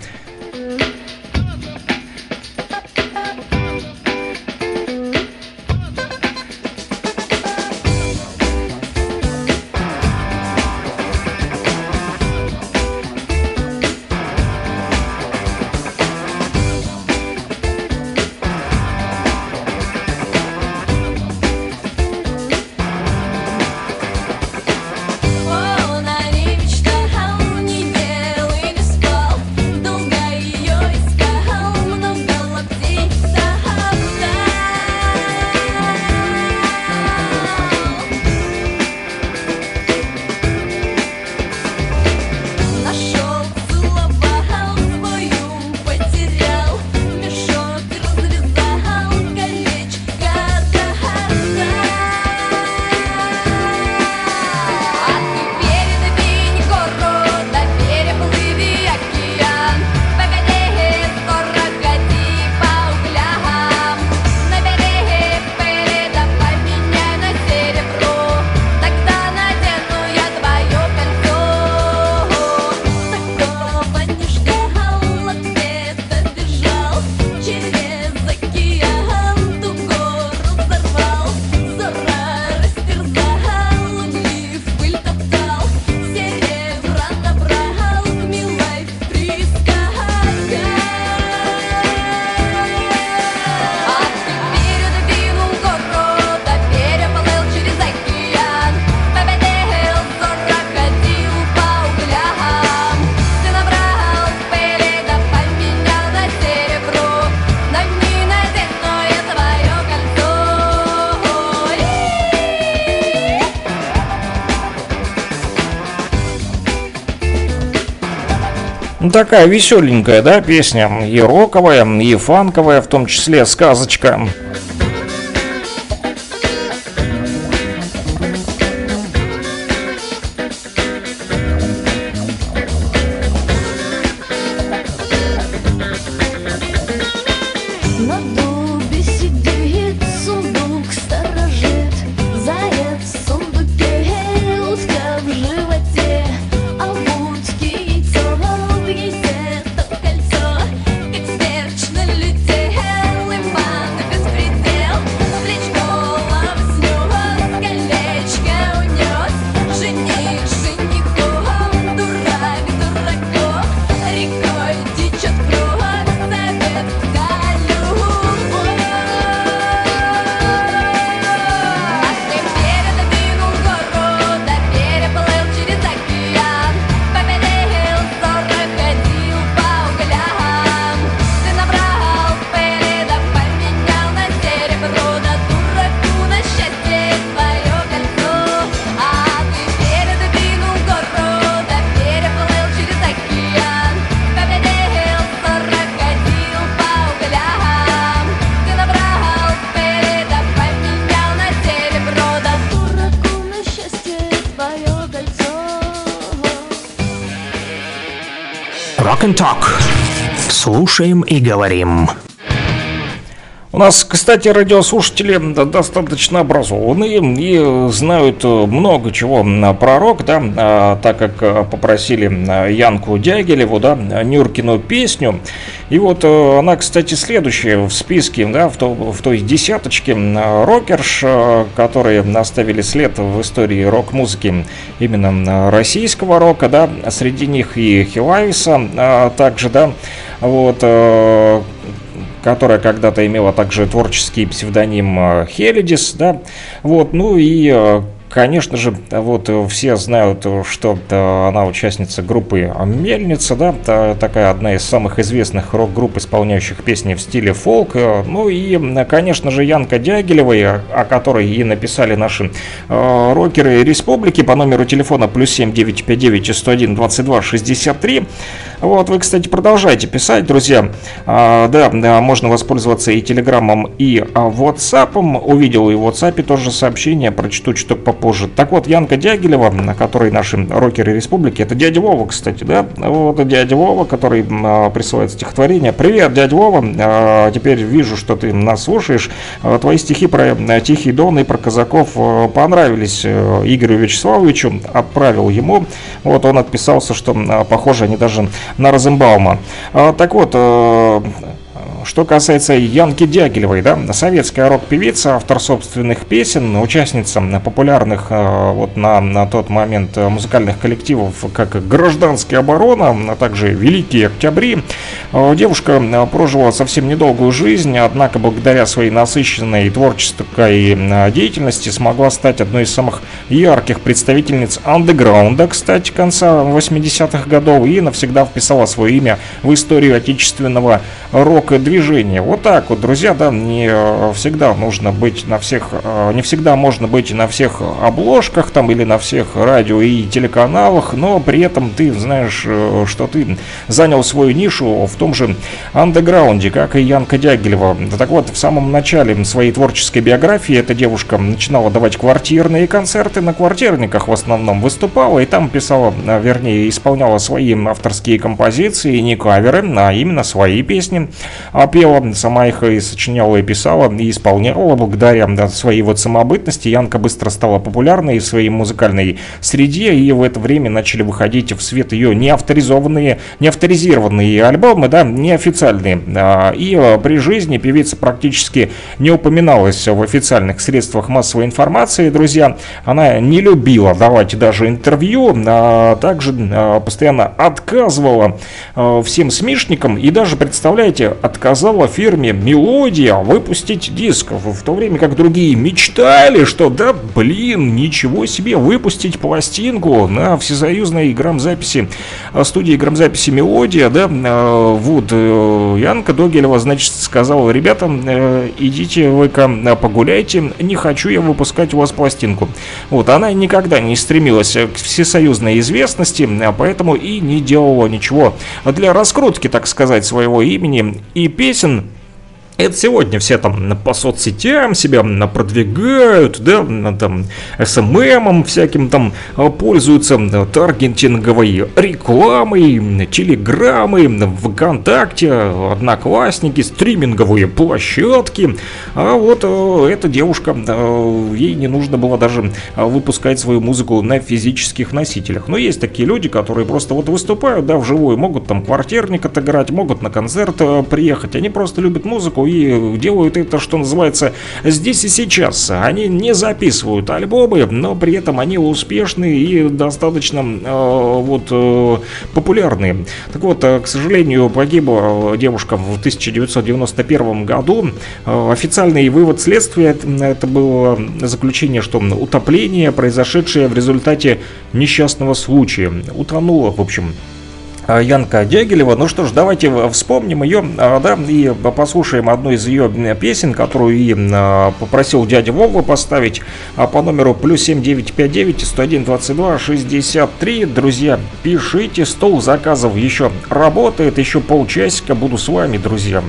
Ну, такая веселенькая, да, песня. И роковая, и фанковая, в том числе сказочка. Слушаем и говорим. У нас, кстати, радиослушатели достаточно образованные и знают много чего про рок, да, а, так как попросили Янку Дягилеву, да, Нюркину песню. И вот она, кстати, следующая в списке, да, в, то, в той десяточке рокерш, которые оставили след в истории рок-музыки именно российского рока, да, среди них и Хилависа а также, да, вот, э, которая когда-то имела также творческий псевдоним э, Хелидис, да, вот, ну и э, Конечно же, вот все знают, что она участница группы «Мельница», да, такая одна из самых известных рок-групп, исполняющих песни в стиле фолк. Ну и, конечно же, Янка Дягилевой, о которой и написали наши э, рокеры республики по номеру телефона плюс 7 959 101 22 63. Вот, вы, кстати, продолжайте писать, друзья. А, да, да, можно воспользоваться и телеграммом, и а, WhatsApp. Увидел и в WhatsApp тоже сообщение, прочту чуток попозже. Так вот, Янка Дягилева, на которой наши рокеры республики, это дядя Вова, кстати, да? Вот дядя Вова, который а, присылает стихотворение. Привет, дядя Вова, а, теперь вижу, что ты нас слушаешь. А, твои стихи про Тихий Дон и про казаков понравились Игорю Вячеславовичу. Отправил ему. Вот он отписался, что, похоже, они даже на Розенбаума. Так вот, что касается Янки Дягилевой, да, советская рок-певица, автор собственных песен, участница популярных э, вот на, на тот момент музыкальных коллективов, как «Гражданская оборона», а также «Великие октябри». Э, девушка э, прожила совсем недолгую жизнь, однако благодаря своей насыщенной творческой деятельности смогла стать одной из самых ярких представительниц андеграунда, кстати, конца 80-х годов, и навсегда вписала свое имя в историю отечественного рока-движения движение. Вот так вот, друзья, да, не э, всегда нужно быть на всех, э, не всегда можно быть на всех обложках там или на всех радио и телеканалах, но при этом ты знаешь, э, что ты занял свою нишу в том же андеграунде, как и Янка Дягилева. Так вот, в самом начале своей творческой биографии эта девушка начинала давать квартирные концерты на квартирниках в основном выступала и там писала, вернее, исполняла свои авторские композиции, не каверы, а именно свои песни. А пела, сама их и сочиняла, и писала, и исполняла. Благодаря да, своей вот самобытности Янка быстро стала популярной в своей музыкальной среде, и в это время начали выходить в свет ее неавторизованные, неавторизированные альбомы, да, неофициальные. А, и а, при жизни певица практически не упоминалась в официальных средствах массовой информации, друзья. Она не любила давать даже интервью, а также постоянно отказывала всем смешникам и даже, представляете, отказывала сказала фирме «Мелодия» выпустить диск, в то время как другие мечтали, что да блин, ничего себе, выпустить пластинку на всесоюзной грамзаписи, студии грамзаписи «Мелодия», да, вот, Янка Догилева, значит, сказала, ребята, идите вы-ка погуляйте, не хочу я выпускать у вас пластинку. Вот, она никогда не стремилась к всесоюзной известности, поэтому и не делала ничего для раскрутки, так сказать, своего имени и песен, это сегодня все там по соцсетям себя продвигают, да, там СММом всяким там а, пользуются таргетинговой рекламой, телеграммой, ВКонтакте, Одноклассники, стриминговые площадки. А вот э, эта девушка, э, ей не нужно было даже выпускать свою музыку на физических носителях. Но есть такие люди, которые просто вот выступают, да, вживую, могут там квартирник отыграть, могут на концерт э, приехать. Они просто любят музыку и делают это, что называется, здесь и сейчас. Они не записывают альбомы, но при этом они успешны и достаточно э, вот э, популярны. Так вот, э, к сожалению, погибла девушка в 1991 году. Э, официальный вывод следствия это было заключение, что утопление, произошедшее в результате несчастного случая, утонула, в общем, Янка Дягилева. Ну что ж, давайте вспомним ее, а, да, и послушаем одну из ее песен, которую и а, попросил дядя Вова поставить по номеру плюс 7959 101 22 63. Друзья, пишите, стол заказов еще работает, еще полчасика буду с вами, друзья.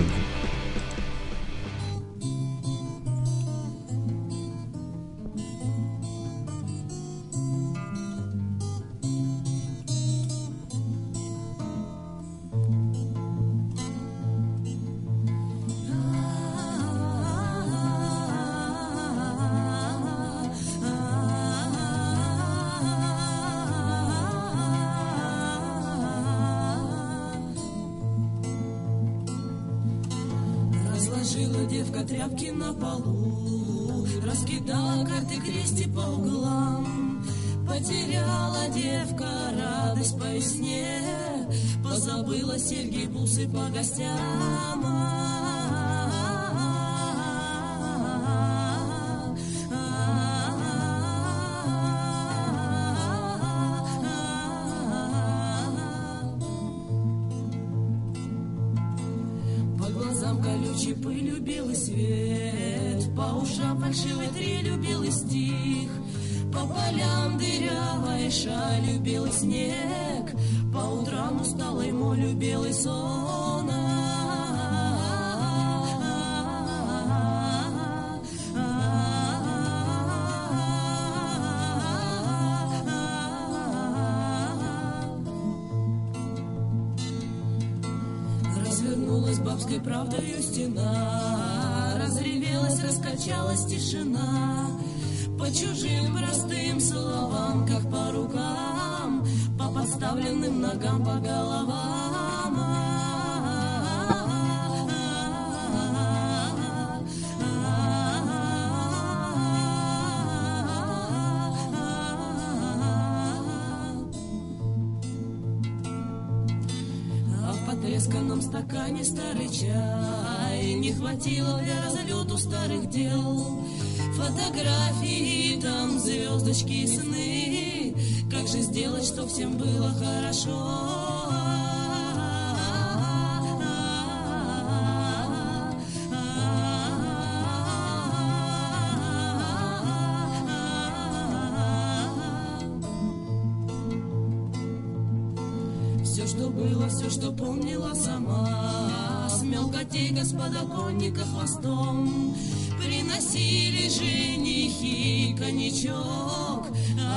Что помнила сама. С мелкотей с подоконника хвостом. Приносили женихи коньячок.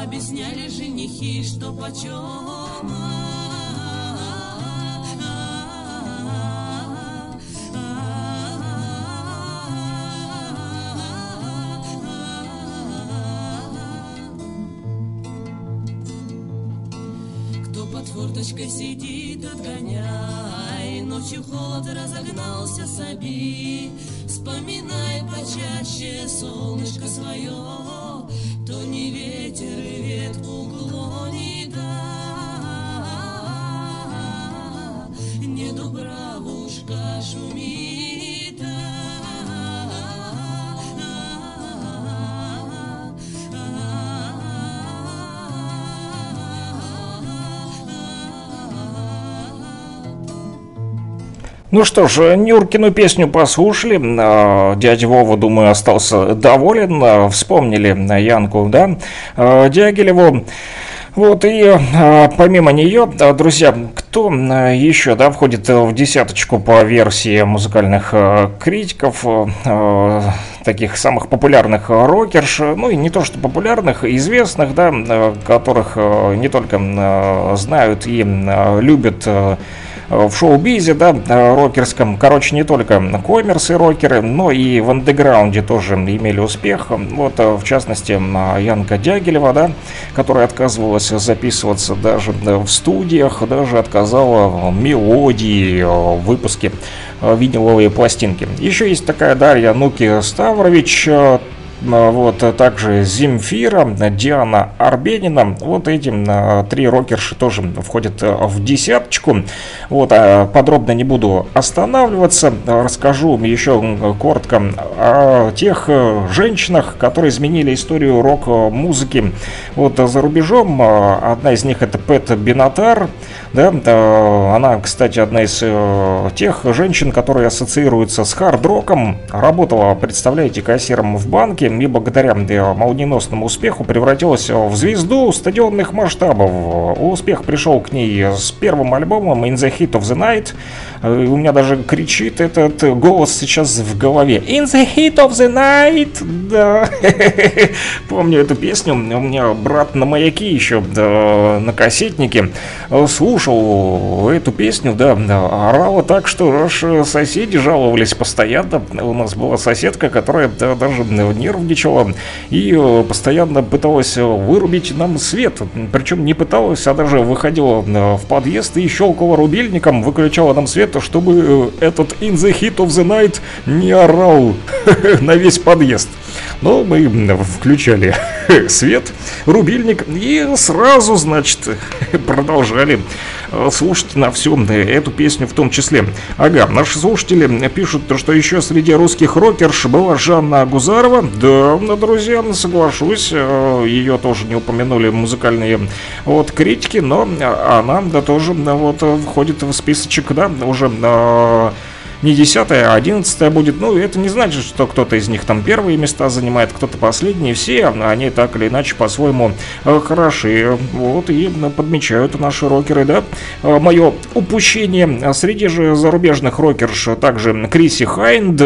Объясняли женихи, что почем холод разогнался соби Вспоминай почаще солнышко свое То не ветер и ветку клонит а Не дубравушка шумит Ну что ж, Нюркину песню послушали. А, Дядя Вова, думаю, остался доволен. А, Вспомнили Янку, да? А, Дягилеву. Вот, и помимо нее, друзья, кто еще, да, входит в десяточку по версии музыкальных критиков, таких самых популярных рокерш, ну и не то что популярных, известных, да, которых не только знают и любят в шоу-бизе, да, э, рокерском. Короче, не только коммерсы рокеры, но и в андеграунде тоже имели успех. Вот, э, в частности, э, Янка Дягилева, да, которая отказывалась записываться даже в студиях, даже отказала мелодии в выпуске виниловые пластинки. Еще есть такая Дарья Нуки Ставрович, вот, а также Земфира, Диана Арбенина. Вот эти а, три рокерши тоже входят в десяточку. Вот, подробно не буду останавливаться. Расскажу еще коротко о тех женщинах, которые изменили историю рок-музыки. Вот за рубежом одна из них это Пэт Бинатар. Да, она, кстати, одна из э, тех женщин, которые ассоциируются с хард-роком. Работала, представляете, кассиром в банке и благодаря молниеносному успеху превратилась в звезду стадионных масштабов. Успех пришел к ней с первым альбомом In the Heat of the Night. Э, у меня даже кричит этот голос сейчас в голове. In the Heat of the Night! Да. Помню эту песню. У меня брат на маяке еще да, на кассетнике слушал эту песню, да, орала так, что аж соседи жаловались постоянно. У нас была соседка, которая да, даже нервничала и э, постоянно пыталась вырубить нам свет. Причем не пыталась, а даже выходила э, в подъезд и щелкала рубильником, выключала нам свет, чтобы э, этот In the Heat of the Night не орал на весь подъезд. Но мы включали свет, рубильник и сразу, значит, продолжали э, слушать на всем эту песню в том числе. Ага, наши слушатели пишут, что еще среди русских рокерш была Жанна Гузарова. Да, друзья, соглашусь, э, ее тоже не упомянули музыкальные вот критики, но она да тоже вот входит в списочек, да, уже э, не 10 а 11 будет. Ну, это не значит, что кто-то из них там первые места занимает, кто-то последние. Все они так или иначе по-своему э, хороши. Вот и подмечают наши рокеры, да. Э, Мое упущение среди же зарубежных рокерш также Криси Хайнд,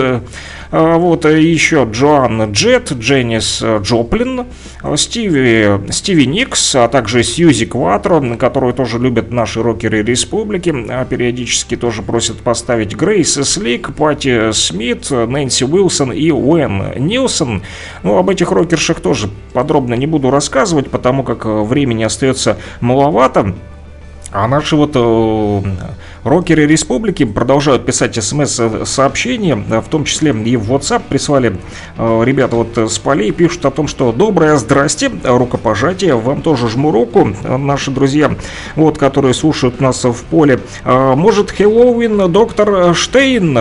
а, вот э, еще Джоан Джет, Дженнис э, Джоплин, э, Стиви, Стиви Никс, а также Сьюзи Кватро, которую тоже любят наши рокеры республики, а периодически тоже просят поставить Грейс Слик, Пати Смит, Нэнси Уилсон и Уэн Нилсон. Ну, об этих рокершах тоже подробно не буду рассказывать, потому как времени остается маловато. А наши вот Рокеры республики продолжают писать смс-сообщения, в том числе и в WhatsApp прислали э, ребята вот с полей, пишут о том, что доброе здрасте, рукопожатие, вам тоже жму руку, наши друзья, вот, которые слушают нас в поле. Э, может, Хэллоуин, доктор Штейн,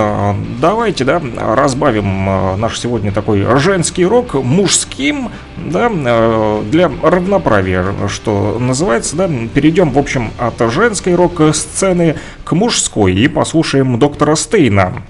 давайте, да, разбавим э, наш сегодня такой женский рок мужским, да, для равноправия, что называется, да, перейдем, в общем, от женской рок-сцены к мужской и послушаем доктора Стейна.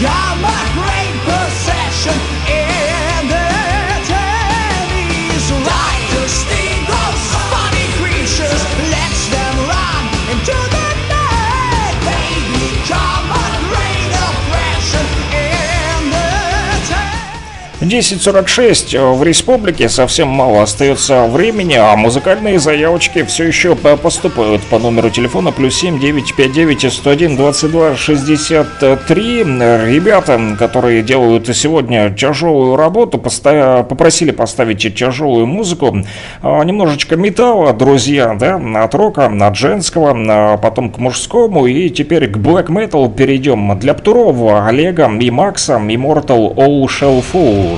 Come on. 10.46 в республике, совсем мало остается времени, а музыкальные заявочки все еще по- поступают по номеру телефона плюс 7 959 101 22 63. Ребята, которые делают сегодня тяжелую работу, попросили поставить тяжелую музыку, А, немножечко металла, друзья, да, от рока, от женского, а потом к мужскому и теперь к black metal перейдем. Для Птурова, Олега и Макса Immortal All Shall Fall.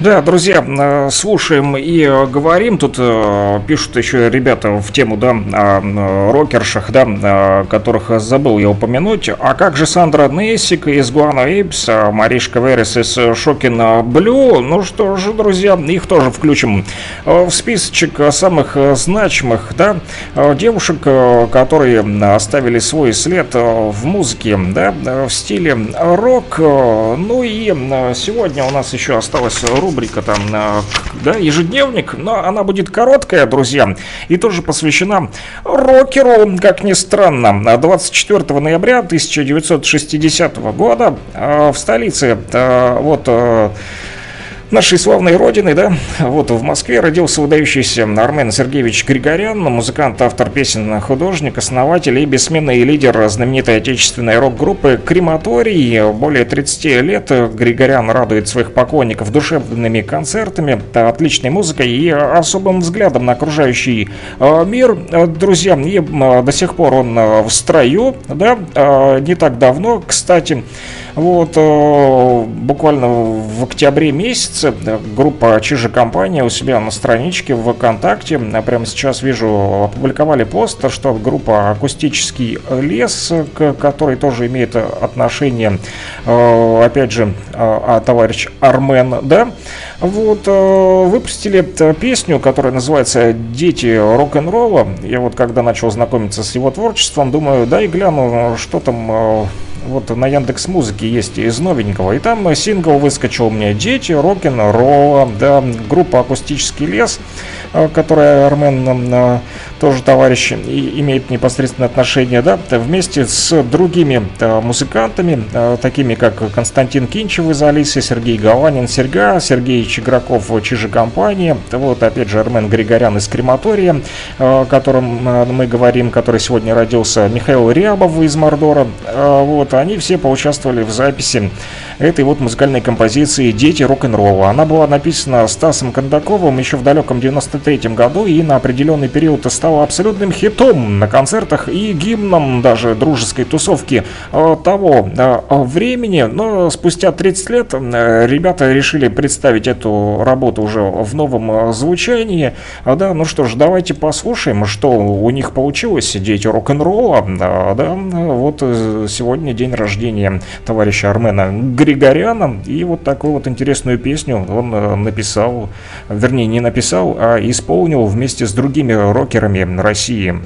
Да, друзья, э, слушаем и э, говорим. Тут э, пишут еще ребята в тему, да, о рокершах, да, которых забыл я упомянуть. А как же Сандра Нессик из Гуана Эйпс, а Маришка Верес из Шокина Блю? Ну что же, друзья, их тоже включим в списочек самых значимых, да, девушек, которые оставили свой след в музыке, да, в стиле рок. Ну и сегодня у нас еще рубрика там, э, да, ежедневник, но она будет короткая, друзья, и тоже посвящена рокеру, как ни странно. 24 ноября 1960 года э, в столице, э, вот, нашей славной родины, да, вот в Москве родился выдающийся Армен Сергеевич Григорян, музыкант, автор песен, художник, основатель и бессменный лидер знаменитой отечественной рок-группы «Крематорий». Более 30 лет Григорян радует своих поклонников душевными концертами, отличной музыкой и особым взглядом на окружающий э, мир. Друзья, и э, до сих пор он э, в строю, да, не так давно, кстати, Вот, э, буквально в октябре месяце группа Чижа Компания у себя на страничке в ВКонтакте, прямо сейчас вижу, опубликовали пост, что группа Акустический лес, к которой тоже имеет отношение, э, опять же, а товарищ Армен, да, вот, выпустили песню, которая называется «Дети рок-н-ролла». Я вот когда начал знакомиться с его творчеством, думаю, да и гляну, что там вот на Яндекс Музыке есть из новенького. И там сингл выскочил у меня «Дети рок-н-ролла», да, группа «Акустический лес», э, которая Армен э, тоже товарищи и имеет непосредственное отношение, да, вместе с другими да, музыкантами, такими как Константин Кинчев из Алисы, Сергей Галанин, Серга, Сергей Чиграков, Чижи компания, вот опять же Армен Григорян из Крематория, о котором мы говорим, который сегодня родился, Михаил Рябов из Мордора, вот, они все поучаствовали в записи этой вот музыкальной композиции «Дети рок-н-ролла». Она была написана Стасом Кондаковым еще в далеком 93 году и на определенный период стала абсолютным хитом на концертах и гимном даже дружеской тусовки э, того э, времени. Но спустя 30 лет э, ребята решили представить эту работу уже в новом звучании. А, да, ну что ж, давайте послушаем, что у них получилось. Дети рок-н-ролла. Да, вот сегодня день рождения товарища Армена Григоряна. И вот такую вот интересную песню он написал, вернее не написал, а исполнил вместе с другими рокерами России.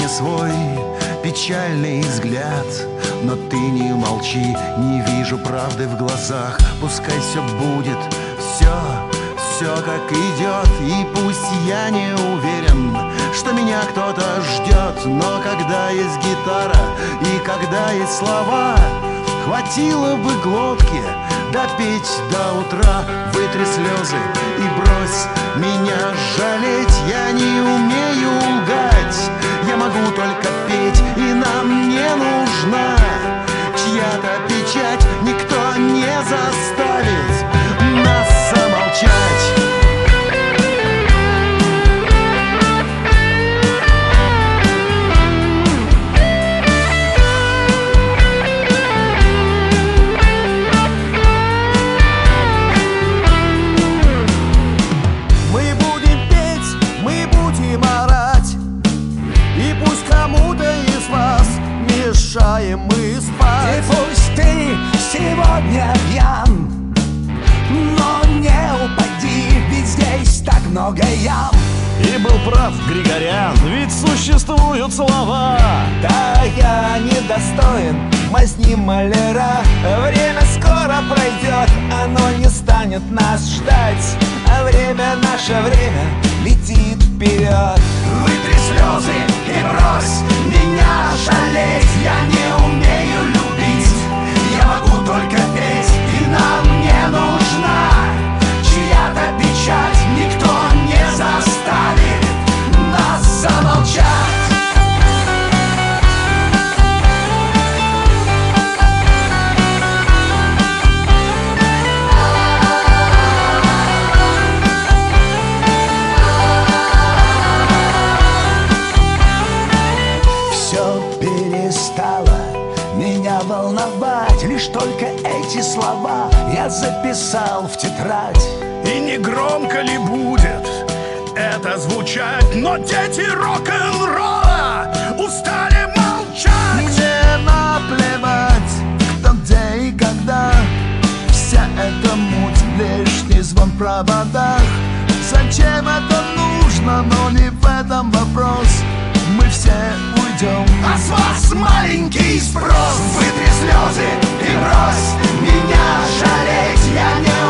Мне свой печальный взгляд. Но ты не молчи, не вижу правды в глазах. Пускай все будет, все, все как идет И пусть я не уверен, что меня кто-то ждет Но когда есть гитара и когда есть слова Хватило бы глотки допеть до утра. Вытри слезы и брось меня жалеть. Я не умею лгать могу только петь, и нам не нужна чья-то печать, никто не заставит здесь так много ям И был прав Григорян, ведь существуют слова. Да я недостоин мазни маляра Время скоро пройдет, оно не станет нас ждать. А время, наше время, летит вперед. Вытри слезы и брось меня жалеть Я не умею записал в тетрадь. И не громко ли будет это звучать, но дети рок-н-ролла устали молчать. Мне наплевать, кто где и когда, вся эта муть, лишний звон в проводах. Зачем это нужно, но не в этом вопрос. Мы все уйдем А с вас маленький спрос Вытри слезы и брось меня жалеть Я не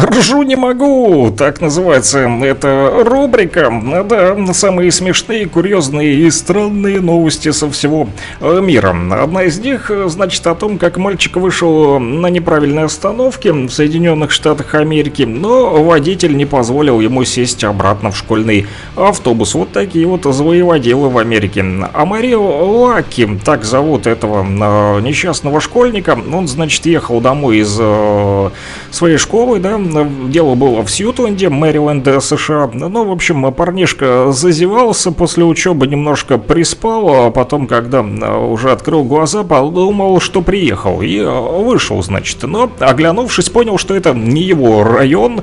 Ржу не могу, так называется эта рубрика. Да, самые смешные, курьезные и странные новости со всего э, мира. Одна из них, э, значит, о том, как мальчик вышел на неправильной остановке в Соединенных Штатах Америки, но водитель не позволил ему сесть обратно в школьный автобус. Вот такие вот завоеводилы в Америке. А Марио Лаки, так зовут этого э, несчастного школьника, он, значит, ехал домой из своей школы, да, дело было в Сьютленде, Мэриленд, США. Ну, в общем, парнишка зазевался после учебы, немножко приспал, а потом, когда уже открыл глаза, подумал, что приехал и вышел, значит. Но, оглянувшись, понял, что это не его район,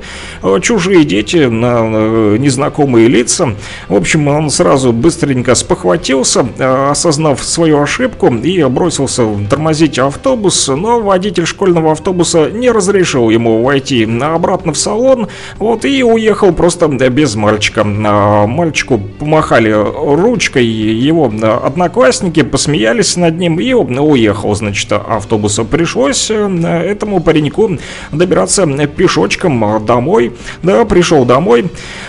чужие дети, незнакомые лица. В общем, он сразу быстренько спохватился, осознав свою ошибку и бросился тормозить автобус, но водитель школьного автобуса не разрешил ему войти обратно в салон, вот, и уехал просто без мальчика. А, мальчику помахали ручкой его одноклассники, посмеялись над ним и уехал, значит, автобуса. Пришлось э, этому пареньку добираться пешочком домой, да, пришел домой,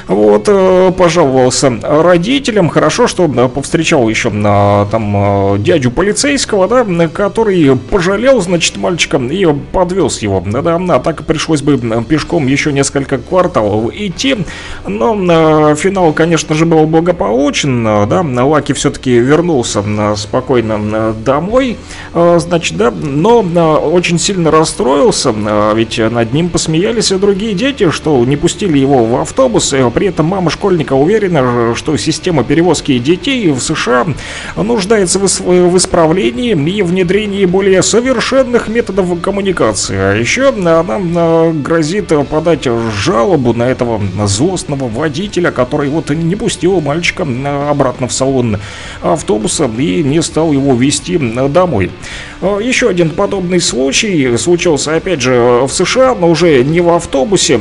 вот, э, пожаловался родителям, хорошо, что повстречал еще там дядю полицейского, да, который пожалел, значит, мальчика и подвез его, да, да, так пришлось бы пешком еще несколько кварталов идти. Но э, финал, конечно же, был благополучен. Да, Лаки все-таки вернулся э, спокойно э, домой. Э, значит, да, но э, очень сильно расстроился, э, ведь над ним посмеялись и другие дети, что не пустили его в автобус. При этом мама школьника уверена, что система перевозки детей в США нуждается в, исправлении и внедрении более совершенных методов коммуникации. А еще она грозит подать жалобу на этого злостного водителя, который вот не пустил мальчика обратно в салон автобуса и не стал его вести домой. Еще один подобный случай случился опять же в США, но уже не в автобусе.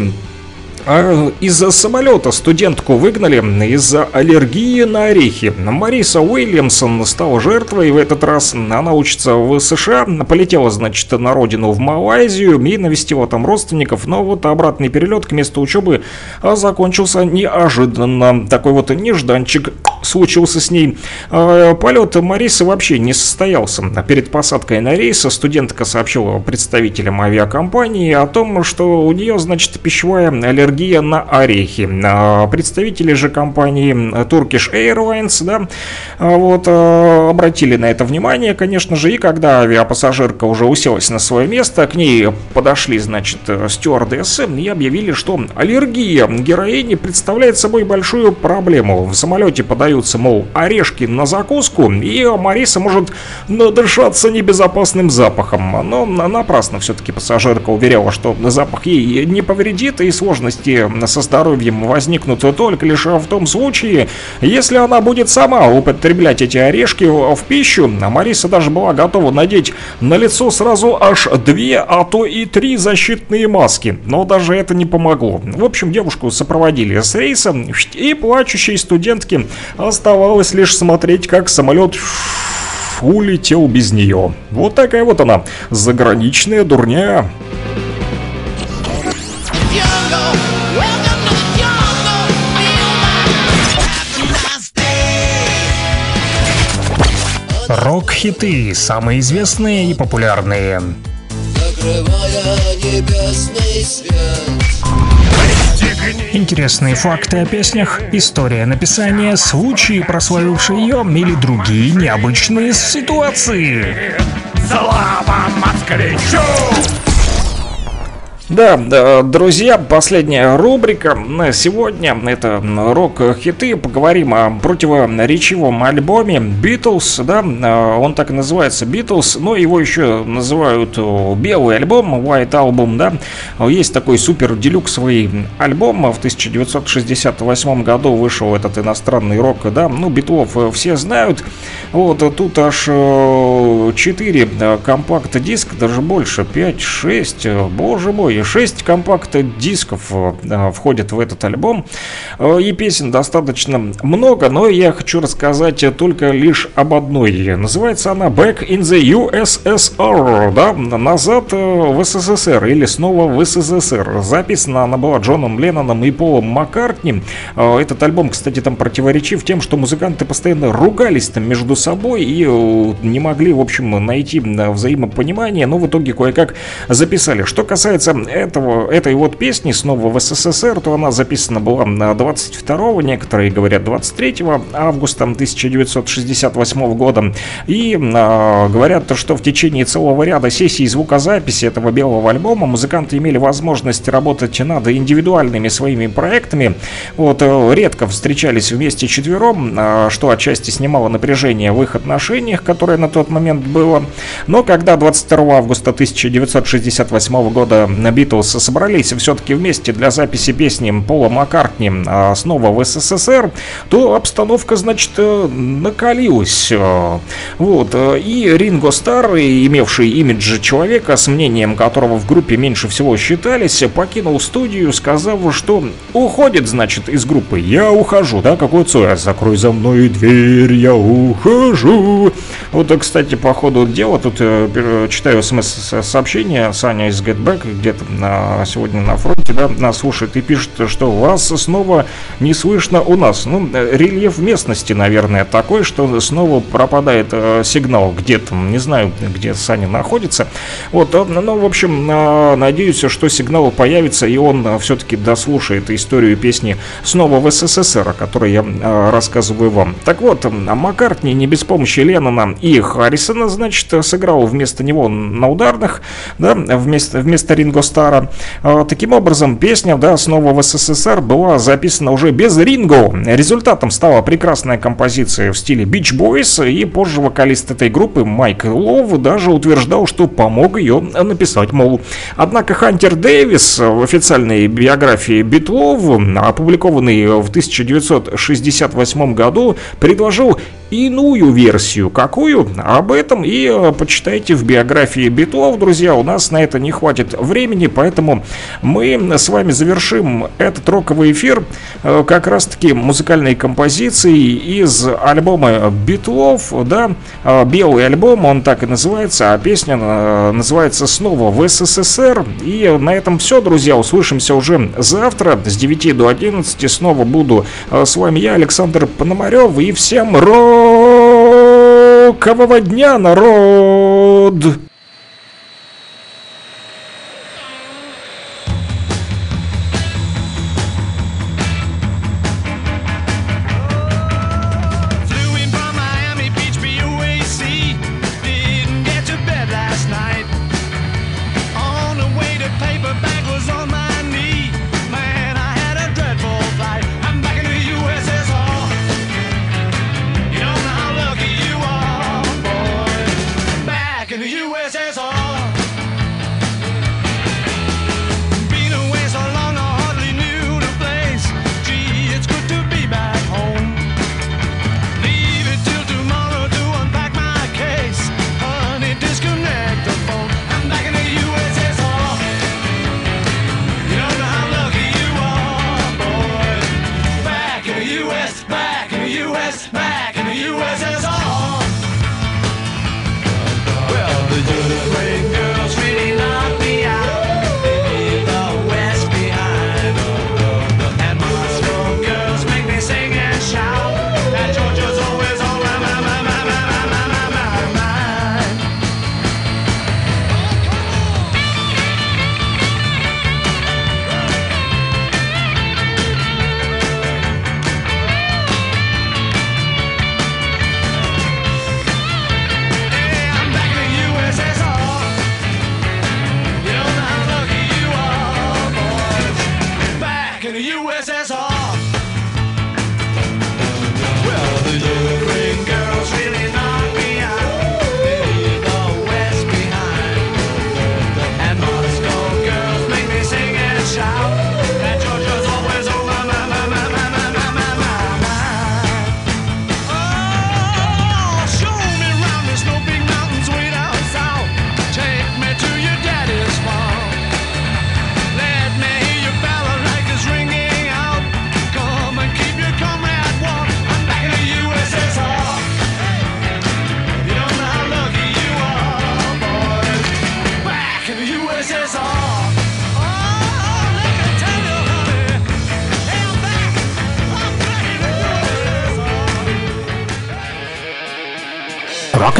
А из-за самолета студентку выгнали из-за аллергии на орехи. Мариса Уильямсон стала жертвой в этот раз. Она учится в США, полетела, значит, на родину в Малайзию и навестила там родственников, но вот обратный перелет к месту учебы закончился неожиданно. Такой вот нежданчик случился с ней. А, полет Марисы вообще не состоялся. Перед посадкой на рейс студентка сообщила представителям авиакомпании о том, что у нее, значит, пищевая аллергия на орехи. А, представители же компании Turkish Airlines, да, а, вот, обратили на это внимание, конечно же, и когда авиапассажирка уже уселась на свое место, к ней подошли, значит, стюардессы и объявили, что аллергия героини представляет собой большую проблему. В самолете подаются, мол, орешки на закуску, и Мариса может надышаться небезопасным запахом. Но напрасно все-таки пассажирка уверяла, что запах ей не повредит, и сложности со здоровьем возникнут только лишь в том случае, если она будет сама употреблять эти орешки в пищу. Мариса даже была готова надеть на лицо сразу аж две, а то и три защитные маски. Но даже это не помогло. В общем, девушку сопроводили с рейса, и плачущей студентке оставалось лишь смотреть, как самолет улетел без нее. Вот такая вот она, заграничная дурня. Рок-хиты, самые известные и популярные. Интересные факты о песнях, история написания, случаи, прославившие ее или другие необычные ситуации. Слава москвичу! Да, друзья, последняя рубрика на сегодня это рок-хиты. Поговорим о противоречивом альбоме Beatles, да, он так и называется Beatles, но его еще называют белый альбом, White Album, да. Есть такой супер делюксовый альбом, в 1968 году вышел этот иностранный рок, да, ну, Битлов все знают. Вот тут аж 4 компакт-диска, даже больше, 5-6, боже мой, 6 компакт-дисков входят в этот альбом. И песен достаточно много, но я хочу рассказать только лишь об одной. Называется она Back in the USSR, да, назад в СССР или снова в СССР. Записана она была Джоном Ленноном и Полом Маккартни. Этот альбом, кстати, там противоречив тем, что музыканты постоянно ругались там между собой и не могли, общем, найти взаимопонимание, но в итоге кое-как записали. Что касается этого, этой вот песни снова в СССР, то она записана была 22 некоторые говорят 23 августа 1968 года. И э, говорят, что в течение целого ряда сессий звукозаписи этого белого альбома музыканты имели возможность работать над индивидуальными своими проектами. Вот э, редко встречались вместе четвером, э, что отчасти снимало напряжение в их отношениях, которое на тот момент было. Но когда 22 августа 1968 года Битлз собрались все-таки вместе для записи песни Пола Маккартни снова в СССР, то обстановка, значит, э, накалилась. Вот. И Ринго Стар, имевший имидж человека, с мнением которого в группе меньше всего считались, покинул студию, сказав, что уходит, значит, из группы. Я ухожу, да, какой Цой? Закрой за мной дверь, я ухожу. Вот, кстати, по ходу дела, тут э, читаю смс-сообщение, Саня из Getback где-то на, сегодня на фронте, да, нас слушает и пишет, что вас снова не слышно у нас. Ну, рельеф местности, наверное, такой, что снова пропадает э, сигнал где-то, не знаю, где Саня находится. Вот, э, ну, в общем, э, надеюсь, что сигнал появится, и он э, все-таки дослушает историю песни снова в СССР, о которой я э, рассказываю вам. Так вот, Маккартни не без помощи Леннона и Харрисона, значит, сыграл вместо него на ударных, да, вместо, вместо Ринго Стара. Э, таким образом, песня, да, снова в СССР была записана уже без Ринго. Результатом стала прекрасная композиция в стиле Beach Boys, и позже вокалист этой группы Майк Лов даже утверждал, что помог ее написать, мол. Однако Хантер Дэвис в официальной биографии Битлов, опубликованной в 1968 году, предложил иную версию. Какую? Об этом и э, почитайте в биографии Битлов, друзья. У нас на это не хватит времени, поэтому мы с вами завершим этот роковый эфир э, как раз-таки музыкальной композицией из альбома Битлов, да, э, белый альбом, он так и называется, а песня называется снова в СССР. И на этом все, друзья, услышимся уже завтра с 9 до 11. Снова буду с вами я, Александр Пономарев, и всем ро рокового дня, народ!